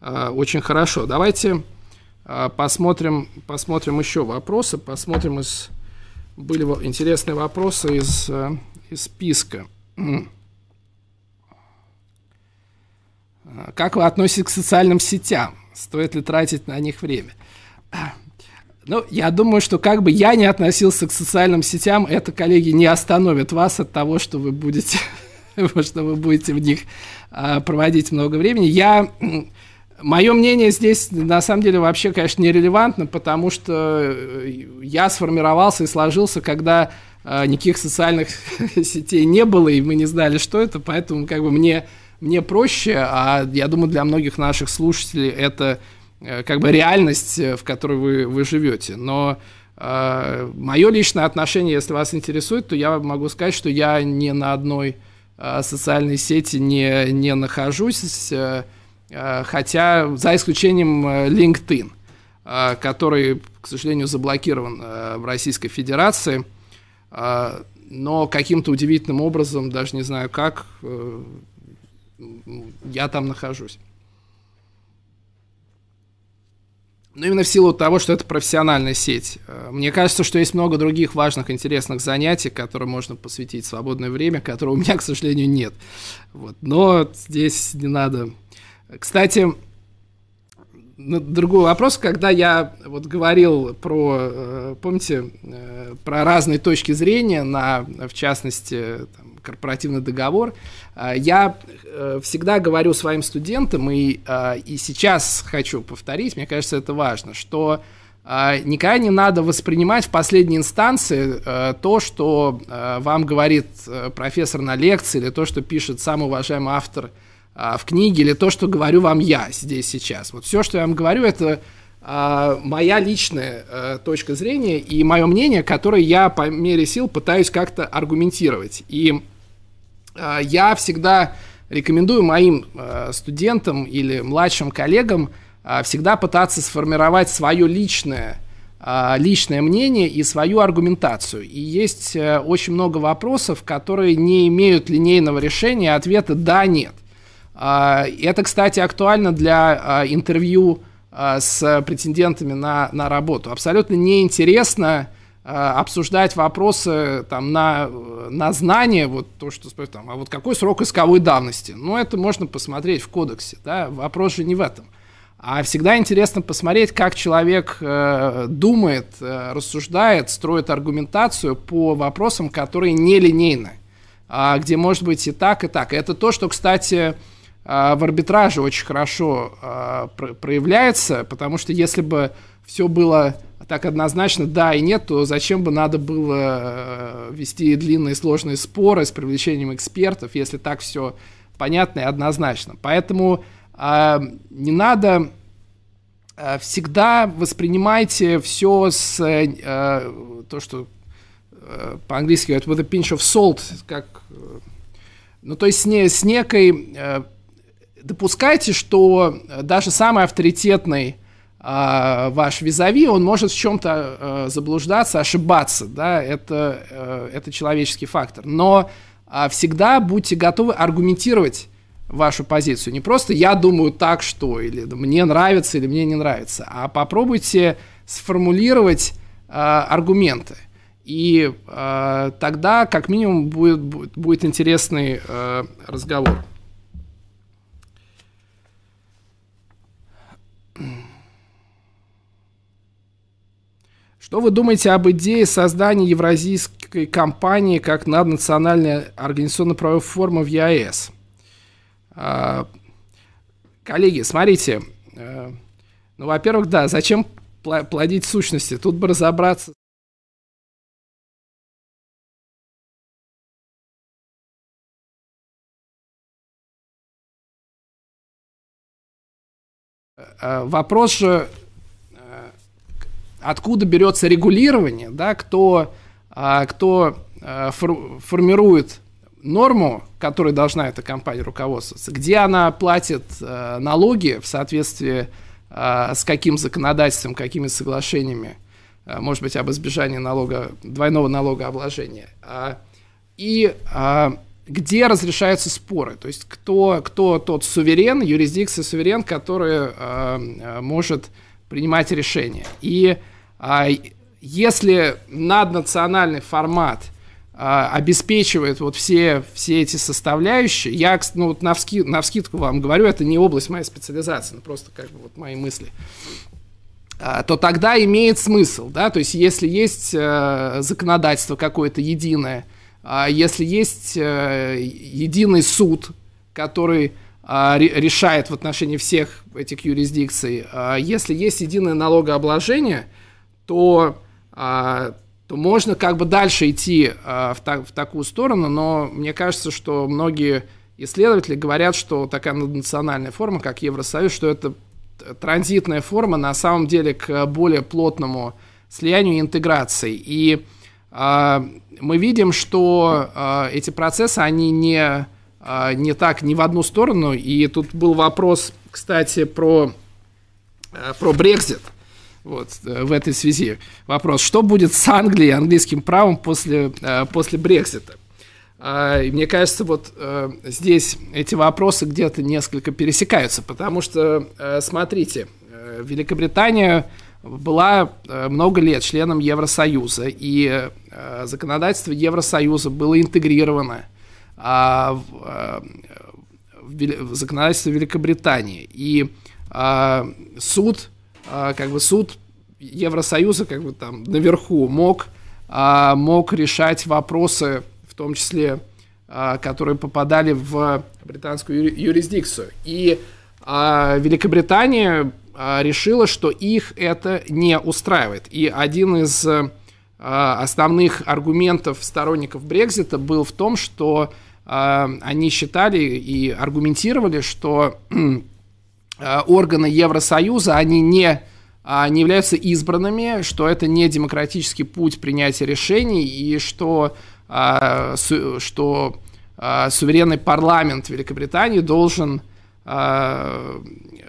э, очень хорошо. Давайте э, посмотрим, посмотрим еще вопросы, посмотрим из... Были интересные вопросы из, э, из списка. Как вы относитесь к социальным сетям? Стоит ли тратить на них время? Ну, я думаю, что как бы я не относился к социальным сетям, это, коллеги, не остановит вас от того, что вы будете, что вы будете в них а, проводить много времени. Я, мое мнение здесь, на самом деле, вообще, конечно, нерелевантно, потому что э, я сформировался и сложился, когда а, никаких социальных сетей не было, и мы не знали, что это, поэтому как бы мне, мне проще, а я думаю, для многих наших слушателей это Э, как бы реальность, э, в которой вы, вы живете. Но э, мое личное отношение, если вас интересует, то я могу сказать, что я ни на одной э, социальной сети не, не нахожусь, э, э, хотя за исключением LinkedIn, э, который, к сожалению, заблокирован э, в Российской Федерации. Э, но каким-то удивительным образом, даже не знаю как, я там нахожусь. Ну, именно в силу того, что это профессиональная сеть. Э, мне кажется, что есть много других важных, интересных занятий, которым можно посвятить свободное время, которого у меня, к сожалению, нет. Вот. Но здесь не надо. Кстати, другой вопрос, когда я вот говорил про, э, помните, э, про разные точки зрения на, в частности, корпоративный договор. А, я э, всегда говорю своим студентам, и, а, и сейчас хочу повторить, мне кажется, это важно, что а, никогда не надо воспринимать в последней инстанции э, то, что э, вам говорит профессор на лекции, или то, что пишет самый уважаемый автор в книге, или то, что говорю вам я здесь сейчас. Вот все, что я вам говорю, это моя личная точка зрения и мое мнение, которое я по мере сил пытаюсь как-то аргументировать. И я всегда рекомендую моим э, студентам или младшим коллегам э, всегда пытаться сформировать свое личное, личное мнение и свою аргументацию. И есть очень много вопросов, которые не имеют линейного решения, ответа «да», «нет». Это, кстати, актуально для интервью с претендентами на, на работу. Абсолютно неинтересно Э, обсуждать вопросы там, на, на знание, вот то, что там, а вот какой срок исковой давности? Ну, это можно посмотреть в кодексе, да, вопрос же не в этом. А всегда интересно посмотреть, как человек э, думает, э, рассуждает, строит аргументацию по вопросам, которые нелинейны, а где может быть и так, и так. И это то, что, кстати, в арбитраже очень хорошо проявляется, потому что если бы все было так однозначно да и нет, то зачем бы надо было вести длинные сложные споры с привлечением экспертов, если так все понятно и однозначно. Поэтому не надо всегда воспринимайте все с то, что Э, по-английски говорят with a pinch of salt, как, э, ну, то есть с, не, с некой, э, допускайте, что даже самый авторитетный ваш визави, он может в чем-то заблуждаться, ошибаться, да, это, это человеческий фактор. Но всегда будьте готовы аргументировать вашу позицию. Не просто я думаю так, что, или мне нравится, или мне не нравится, а попробуйте сформулировать аргументы. И э, тогда, как минимум, будет, будет, будет интересный э, разговор. Что вы думаете об идее создания евразийской компании как наднациональной организационно-правовой формы в ЕАЭС? Э, коллеги, смотрите, э, ну, во-первых, да, зачем плодить сущности? Тут бы разобраться Э, вопрос же, э, откуда берется регулирование, да, кто, э, кто формирует норму, которой должна эта компания руководствоваться, где она платит налоги в соответствии с каким законодательством, какими соглашениями, может быть, об избежании налога, двойного налогообложения. А, и а, где разрешаются споры, то есть кто, кто тот суверен, юрисдикция суверен, который может принимать решения. И э, если наднациональный формат э, обеспечивает вот все, все эти составляющие, я ну, вот на, вски, на вскидку вам говорю, это не область моей специализации, но просто как бы вот мои мысли, то тогда имеет смысл, да, то есть если есть э, законодательство какое-то единое, а если есть э, единый суд, который а, решает в отношении всех этих юрисдикций, а если есть единое налогообложение, то, то можно как бы дальше идти в, так, в такую сторону, но мне кажется, что многие исследователи говорят, что такая национальная форма, как Евросоюз, что это транзитная форма на самом деле к более плотному слиянию и интеграции. И а, мы видим, что а, эти процессы, они не, а, не так, не в одну сторону. И тут был вопрос, кстати, про, про Брекзит. Вот, э, в этой связи вопрос, что будет с Англией, английским правом после, после Брекзита? И мне кажется, вот э, здесь эти вопросы где-то несколько пересекаются, потому что, э, смотрите, Великобритания была э, много лет членом Евросоюза, и э, законодательство Евросоюза было интегрировано а, э, в законодательство Великобритании. И а, суд, а, как бы суд Евросоюза, как бы там наверху, мог, мог решать вопросы, в том числе, которые попадали в британскую юрисдикцию. И Великобритания а, решила, что их это не устраивает. И один из а, основных аргументов сторонников Брекзита был в том, что а, они считали и аргументировали, что органы Евросоюза, они не, не являются избранными, что это не демократический путь принятия решений, и что, что суверенный парламент Великобритании должен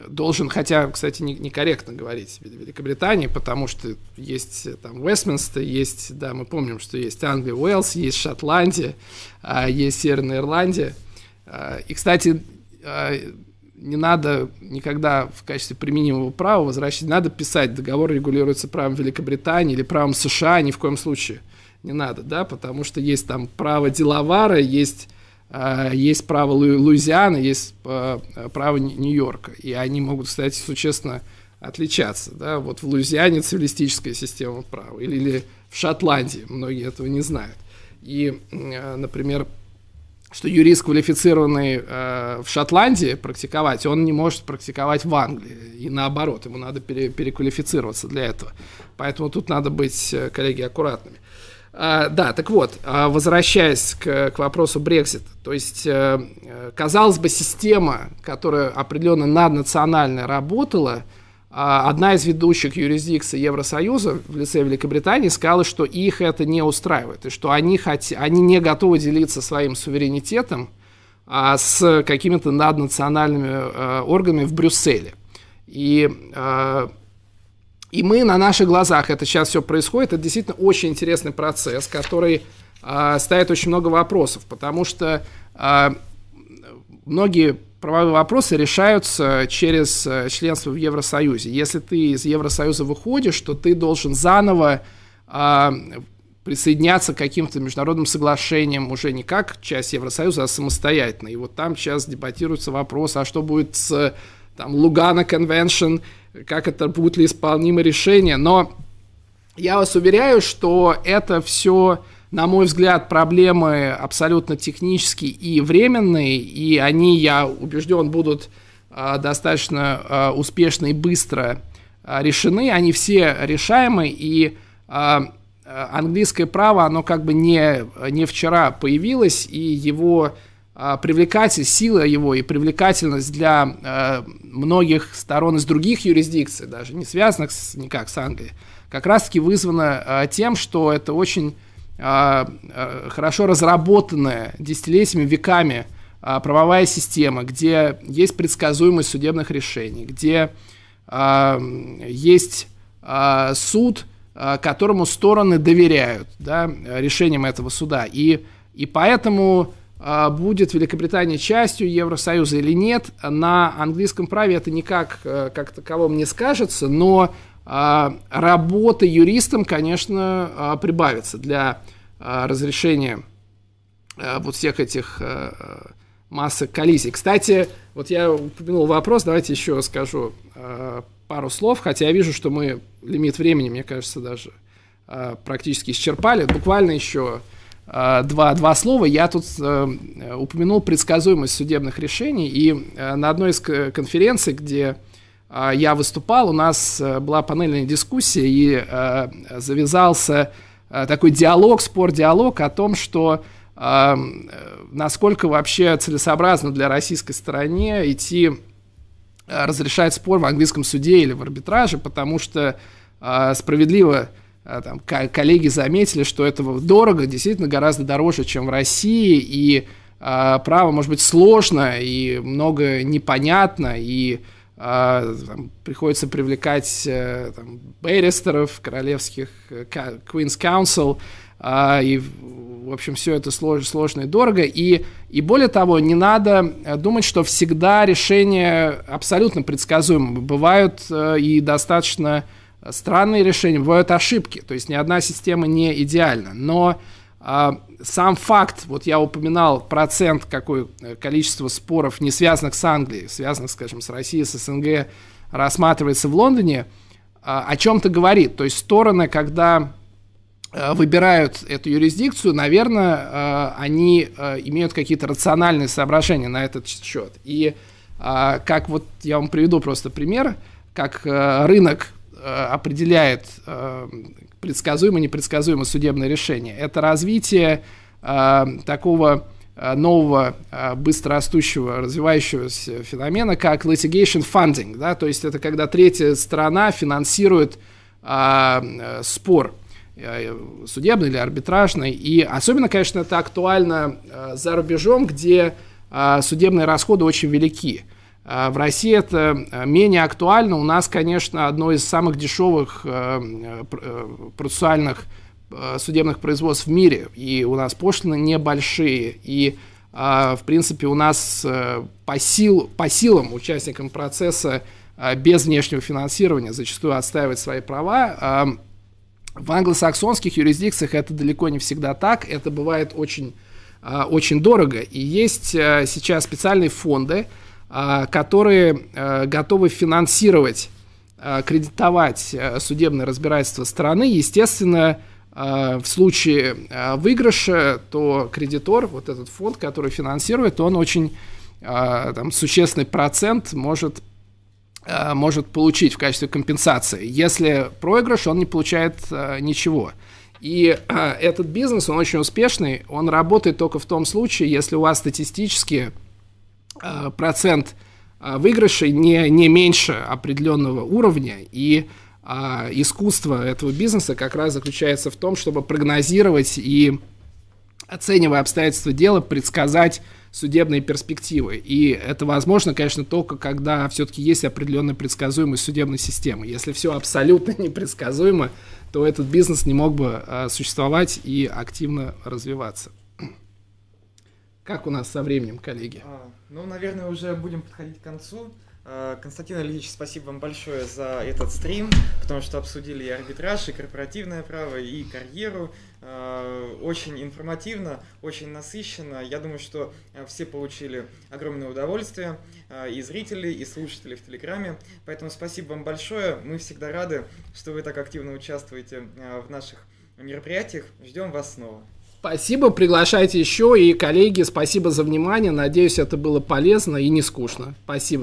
должен, хотя, кстати, некорректно говорить Великобритании, потому что есть э, там Вестминстер, есть, да, мы помним, что есть Англия, Уэльс, есть Шотландия, а, есть Северная Ирландия. А, и, кстати, а, не надо никогда в качестве применимого права возвращать, надо писать, договор регулируется правом Великобритании или правом США, ни в коем случае не надо, да, потому что есть там право Делавара, есть а, есть право Луизианы, есть а, право Нью-Йорка. И они могут, кстати, существенно отличаться. Да? Вот в Луизиане цивилистическая система права, или, или в Шотландии, многие этого не знают. И, а, например, что юрист, квалифицированный э, в Шотландии практиковать, он не может практиковать в Англии. И наоборот, ему надо пере, переквалифицироваться для этого. Поэтому тут надо быть, э, коллеги, аккуратными. А, да, так вот, а, возвращаясь к, к вопросу Брексита, то есть, э, казалось бы, система, которая определенно наднационально работала, одна из ведущих юрисдикций Евросоюза в лице Великобритании сказала, что их это не устраивает, и что они, хот... они не готовы делиться своим суверенитетом а, с какими-то наднациональными а, органами в Брюсселе. И, а, и мы на наших глазах это сейчас все происходит. Это действительно очень интересный процесс, который а, ставит очень много вопросов, потому что а, многие правовые вопросы решаются через э, членство в Евросоюзе. Если ты из Евросоюза выходишь, то ты должен заново а, присоединяться к каким-то международным соглашениям уже не как часть Евросоюза, а самостоятельно. И вот там сейчас дебатируется вопрос, а что будет с там, Лугана Конвеншн, как это, будет ли исполнимо решение. Но я вас уверяю, что это все на мой взгляд, проблемы абсолютно технические и временные, и они, я убежден, будут э, достаточно э, успешно и быстро э, решены. Они все решаемы, и английское право, оно как бы не, не вчера появилось, и его привлекательность, сила его и привлекательность для многих сторон из других юрисдикций, даже не связанных никак с Англией, как раз-таки вызвано тем, что это очень а, а, хорошо разработанная десятилетиями, веками а, правовая система, где есть предсказуемость судебных решений, где есть суд, которому стороны доверяют да, решениям этого суда. И, и поэтому будет Великобритания частью Евросоюза или нет, на английском праве это никак как таковом не скажется, но а, работа юристам, конечно, а, прибавится для а, разрешения вот всех этих массы коллизий. Кстати, вот я упомянул вопрос, давайте еще скажу пару слов, хотя я вижу, что мы лимит времени, мне кажется, даже практически исчерпали. Буквально еще два, два слова. Я тут упомянул предсказуемость судебных решений, и на одной из конференций, где а, я выступал, у нас э, была панельная дискуссия, и э, завязался э, такой диалог, спор-диалог о том, что насколько вообще целесообразно для российской стороны идти разрешать спор в английском суде или в арбитраже, потому что справедливо там, коллеги заметили, что этого дорого, действительно гораздо дороже, чем в России, и право может быть сложно, и много непонятно, и а, там, приходится привлекать э, там, баристеров, королевских, э, Queen's Council, а, и, в общем, все это слож, сложно и дорого. И, и более того, не надо э, думать, что всегда решения абсолютно предсказуемы. Бывают и достаточно странные решения, бывают ошибки. То есть ни одна система не идеальна. Но сам факт, вот я упоминал процент, какое э, количество споров, не связанных с Англией, связанных, скажем, с Россией, с СНГ, рассматривается в Лондоне, а, о чем-то говорит. То есть стороны, когда э, выбирают эту юрисдикцию, наверное, э, они имеют какие-то рациональные соображения на этот счет. И как вот я вам приведу просто пример, как рынок определяет предсказуемо непредсказуемо судебное решение. Это развитие э, такого э, нового, э, быстрорастущего, развивающегося феномена, как litigation funding. Да? То есть это когда третья сторона финансирует э, спор э, судебный или арбитражный. И особенно, конечно, это актуально э, за рубежом, где судебные расходы очень велики. А, в России это э, менее актуально. У нас, конечно, одно из самых дешевых э, э, процессуальных судебных производств в мире. И у нас пошлины небольшие. И, в принципе, у нас по, сил, по силам участникам процесса без внешнего финансирования зачастую отстаивать свои права. А, в англосаксонских юрисдикциях это далеко не всегда так. Это бывает очень, очень дорого. И есть сейчас специальные фонды, а, которые а, готовы финансировать, а, кредитовать судебное разбирательство страны, естественно, в случае выигрыша, то кредитор, вот этот фонд, который финансирует, он очень там, существенный процент может может получить в качестве компенсации. Если проигрыш, он не получает ничего. И э, этот бизнес, он очень успешный, он работает только в том случае, если у вас статистически э, процент э, выигрышей не, не меньше определенного уровня, и э, искусство этого бизнеса как раз заключается в том, чтобы прогнозировать и, оценивая обстоятельства дела, предсказать судебные перспективы. И это возможно, конечно, только когда все-таки есть определенная предсказуемость судебной системы. Если все абсолютно непредсказуемо, то этот бизнес не мог бы а, существовать и активно развиваться. Как у нас со временем, коллеги? А, ну, наверное, уже будем подходить к концу. А, Константин Ильич, спасибо вам большое за этот стрим, потому что обсудили и арбитраж, и корпоративное право, и карьеру. А, очень информативно, очень насыщенно. Я думаю, что а, все получили огромное удовольствие, и зрители, и слушатели в Телеграме. Поэтому спасибо вам большое. Мы всегда рады, что вы так активно участвуете в наших мероприятиях. Ждем вас снова. Спасибо, приглашайте еще. И, коллеги, спасибо за внимание. Надеюсь, это было полезно и не скучно. Спасибо.